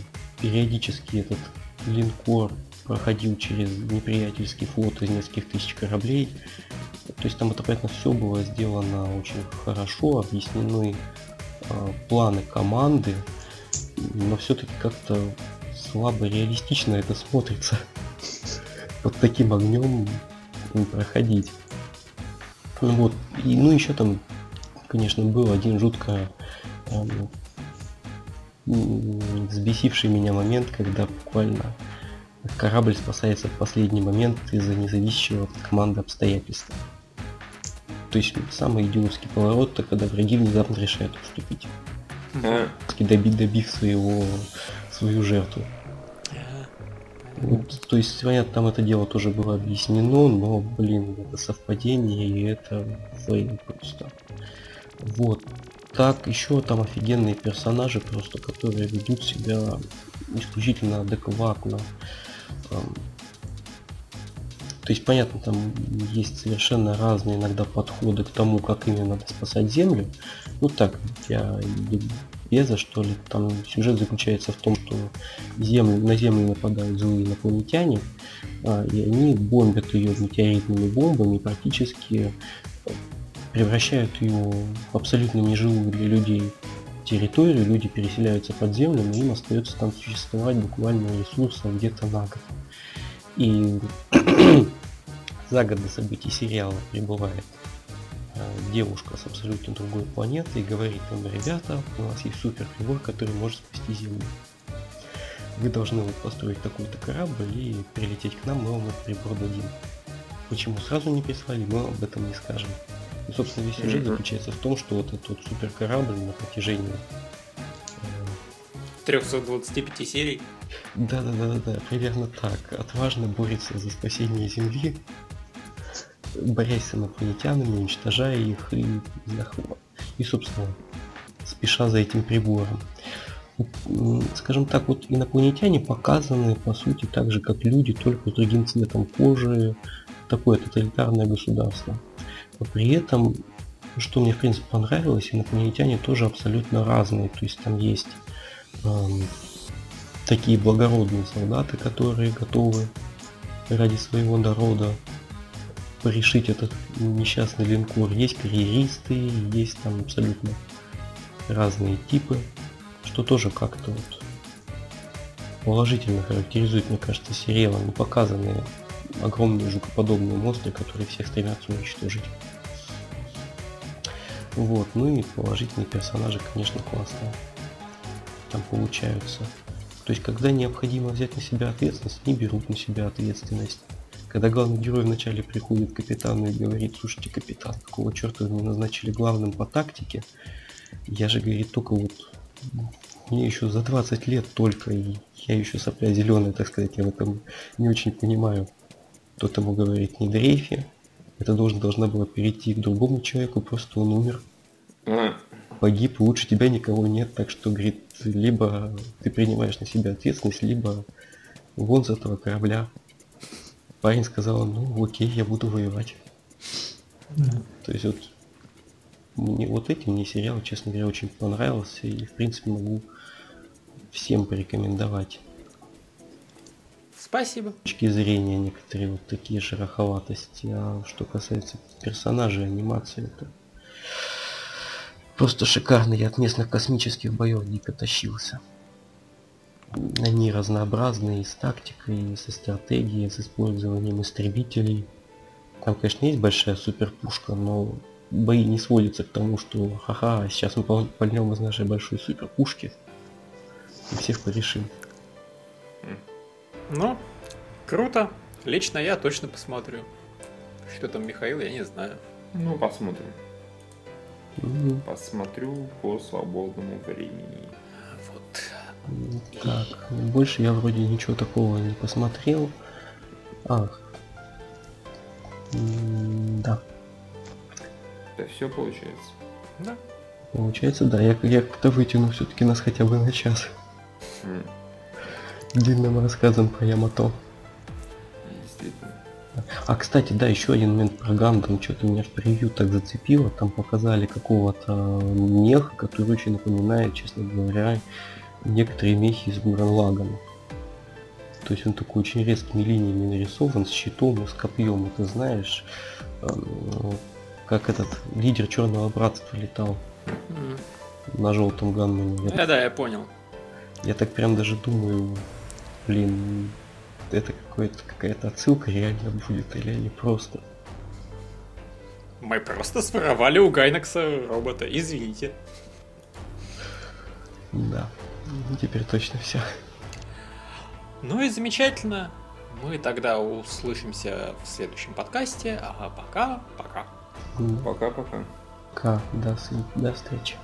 периодически этот линкор проходил через неприятельский флот из нескольких тысяч кораблей. То есть там это понятно все было сделано очень хорошо, объяснены э, планы команды, но все-таки как-то слабо реалистично это смотрится. Под таким огнем проходить. Ну вот, и, ну еще там, конечно, был один жутко м, взбесивший меня момент, когда буквально корабль спасается в последний момент из-за независящего от команды обстоятельства. То есть самый идиотский поворот, то когда враги внезапно решают уступить, А, добить, добив своего, свою жертву. Вот, то есть, понятно, там это дело тоже было объяснено, но, блин, это совпадение, и это fail просто. Вот. Так, еще там офигенные персонажи просто, которые ведут себя исключительно адекватно. То есть, понятно, там есть совершенно разные иногда подходы к тому, как именно надо спасать Землю. Ну так, для Беза, что ли, там сюжет заключается в том, что землю, на Землю нападают злые инопланетяне, а, и они бомбят ее метеоритными бомбами практически превращают ее в абсолютно неживую для людей территорию, люди переселяются под землю, но им остается там существовать буквально ресурсов где-то на год. И за год до событий сериала прибывает э, девушка с абсолютно другой планеты и говорит им, ребята, у нас есть супер прибор, который может спасти Землю. Вы должны вот построить такой-то корабль и прилететь к нам, мы вам этот прибор дадим. Почему сразу не прислали, мы об этом не скажем. И, собственно, весь сюжет Мгм. заключается в том, что вот этот вот супер корабль на протяжении э, 325 серий. Да, да, да, да, да, примерно так. Отважно борется за спасение Земли, борясь с инопланетянами, уничтожая их и, и собственно, спеша за этим прибором. Скажем так, вот инопланетяне показаны, по сути, так же, как люди, только с другим цветом кожи, такое тоталитарное государство. Но при этом, что мне, в принципе, понравилось, инопланетяне тоже абсолютно разные. То есть там есть эм, такие благородные солдаты, которые готовы ради своего народа порешить этот несчастный линкор. Есть карьеристы, есть там абсолютно разные типы, что тоже как-то вот положительно характеризует, мне кажется, сериал. Не показаны огромные жукоподобные монстры, которые всех стремятся уничтожить. Вот, ну и положительные персонажи, конечно, классные. Там получаются. То есть, когда необходимо взять на себя ответственность, они берут на себя ответственность. Когда главный герой вначале приходит к капитану и говорит, слушайте, капитан, какого черта вы меня назначили главным по тактике? Я же, говорит, только вот мне еще за 20 лет только, и я еще сопля зеленая, так сказать, я в этом не очень понимаю. Тот ему говорит, не дрейфе, это должен, должна была перейти к другому человеку, просто он умер погиб, лучше тебя никого нет, так что, говорит, либо ты принимаешь на себя ответственность, либо вон с этого корабля. Парень сказал, ну окей, я буду воевать. То есть вот мне, вот этим мне сериал, честно говоря, очень понравился и в принципе могу всем порекомендовать. Спасибо. С точки зрения некоторые вот такие шероховатости, а что касается персонажей, анимации, это просто шикарно. Я от местных космических боев дико тащился. Они разнообразные и с тактикой, и со стратегией, и с использованием истребителей. Там, конечно, есть большая суперпушка, но бои не сводятся к тому, что ха-ха, сейчас мы пальнем из нашей большой суперпушки и всех порешим. Ну, круто. Лично я точно посмотрю. Что там Михаил, я не знаю. ну, посмотрим. Мгм. Посмотрю по свободному времени. Вот. Так, больше я вроде ничего такого не посмотрел. Ах. М, Да, Это все получается. Да. получается, да. Я, я как-то вытяну все-таки нас хотя бы на час. М, Длинным рассказом про Ямато. Действительно. А, кстати, да, еще один момент про Гандам. Что-то меня в превью так зацепило. Там показали какого-то меха, который очень напоминает, честно говоря, некоторые мехи из Гурен Лагана. То есть он такой очень резкими линиями нарисован, с щитом и с копьем. И ты знаешь, эм, как этот лидер Черного Братства летал М. на желтом ганмане. Я, Да, да, я понял. я так прям даже думаю, блин, это какой-то какая-то отсылка реально будет, или они просто. Мы просто своровали у Гайнакса робота, извините. Да. Ну, Теперь точно все. Ну и замечательно. Мы тогда услышимся в следующем подкасте. А пока, пока. Пока-пока. К. До, до встречи.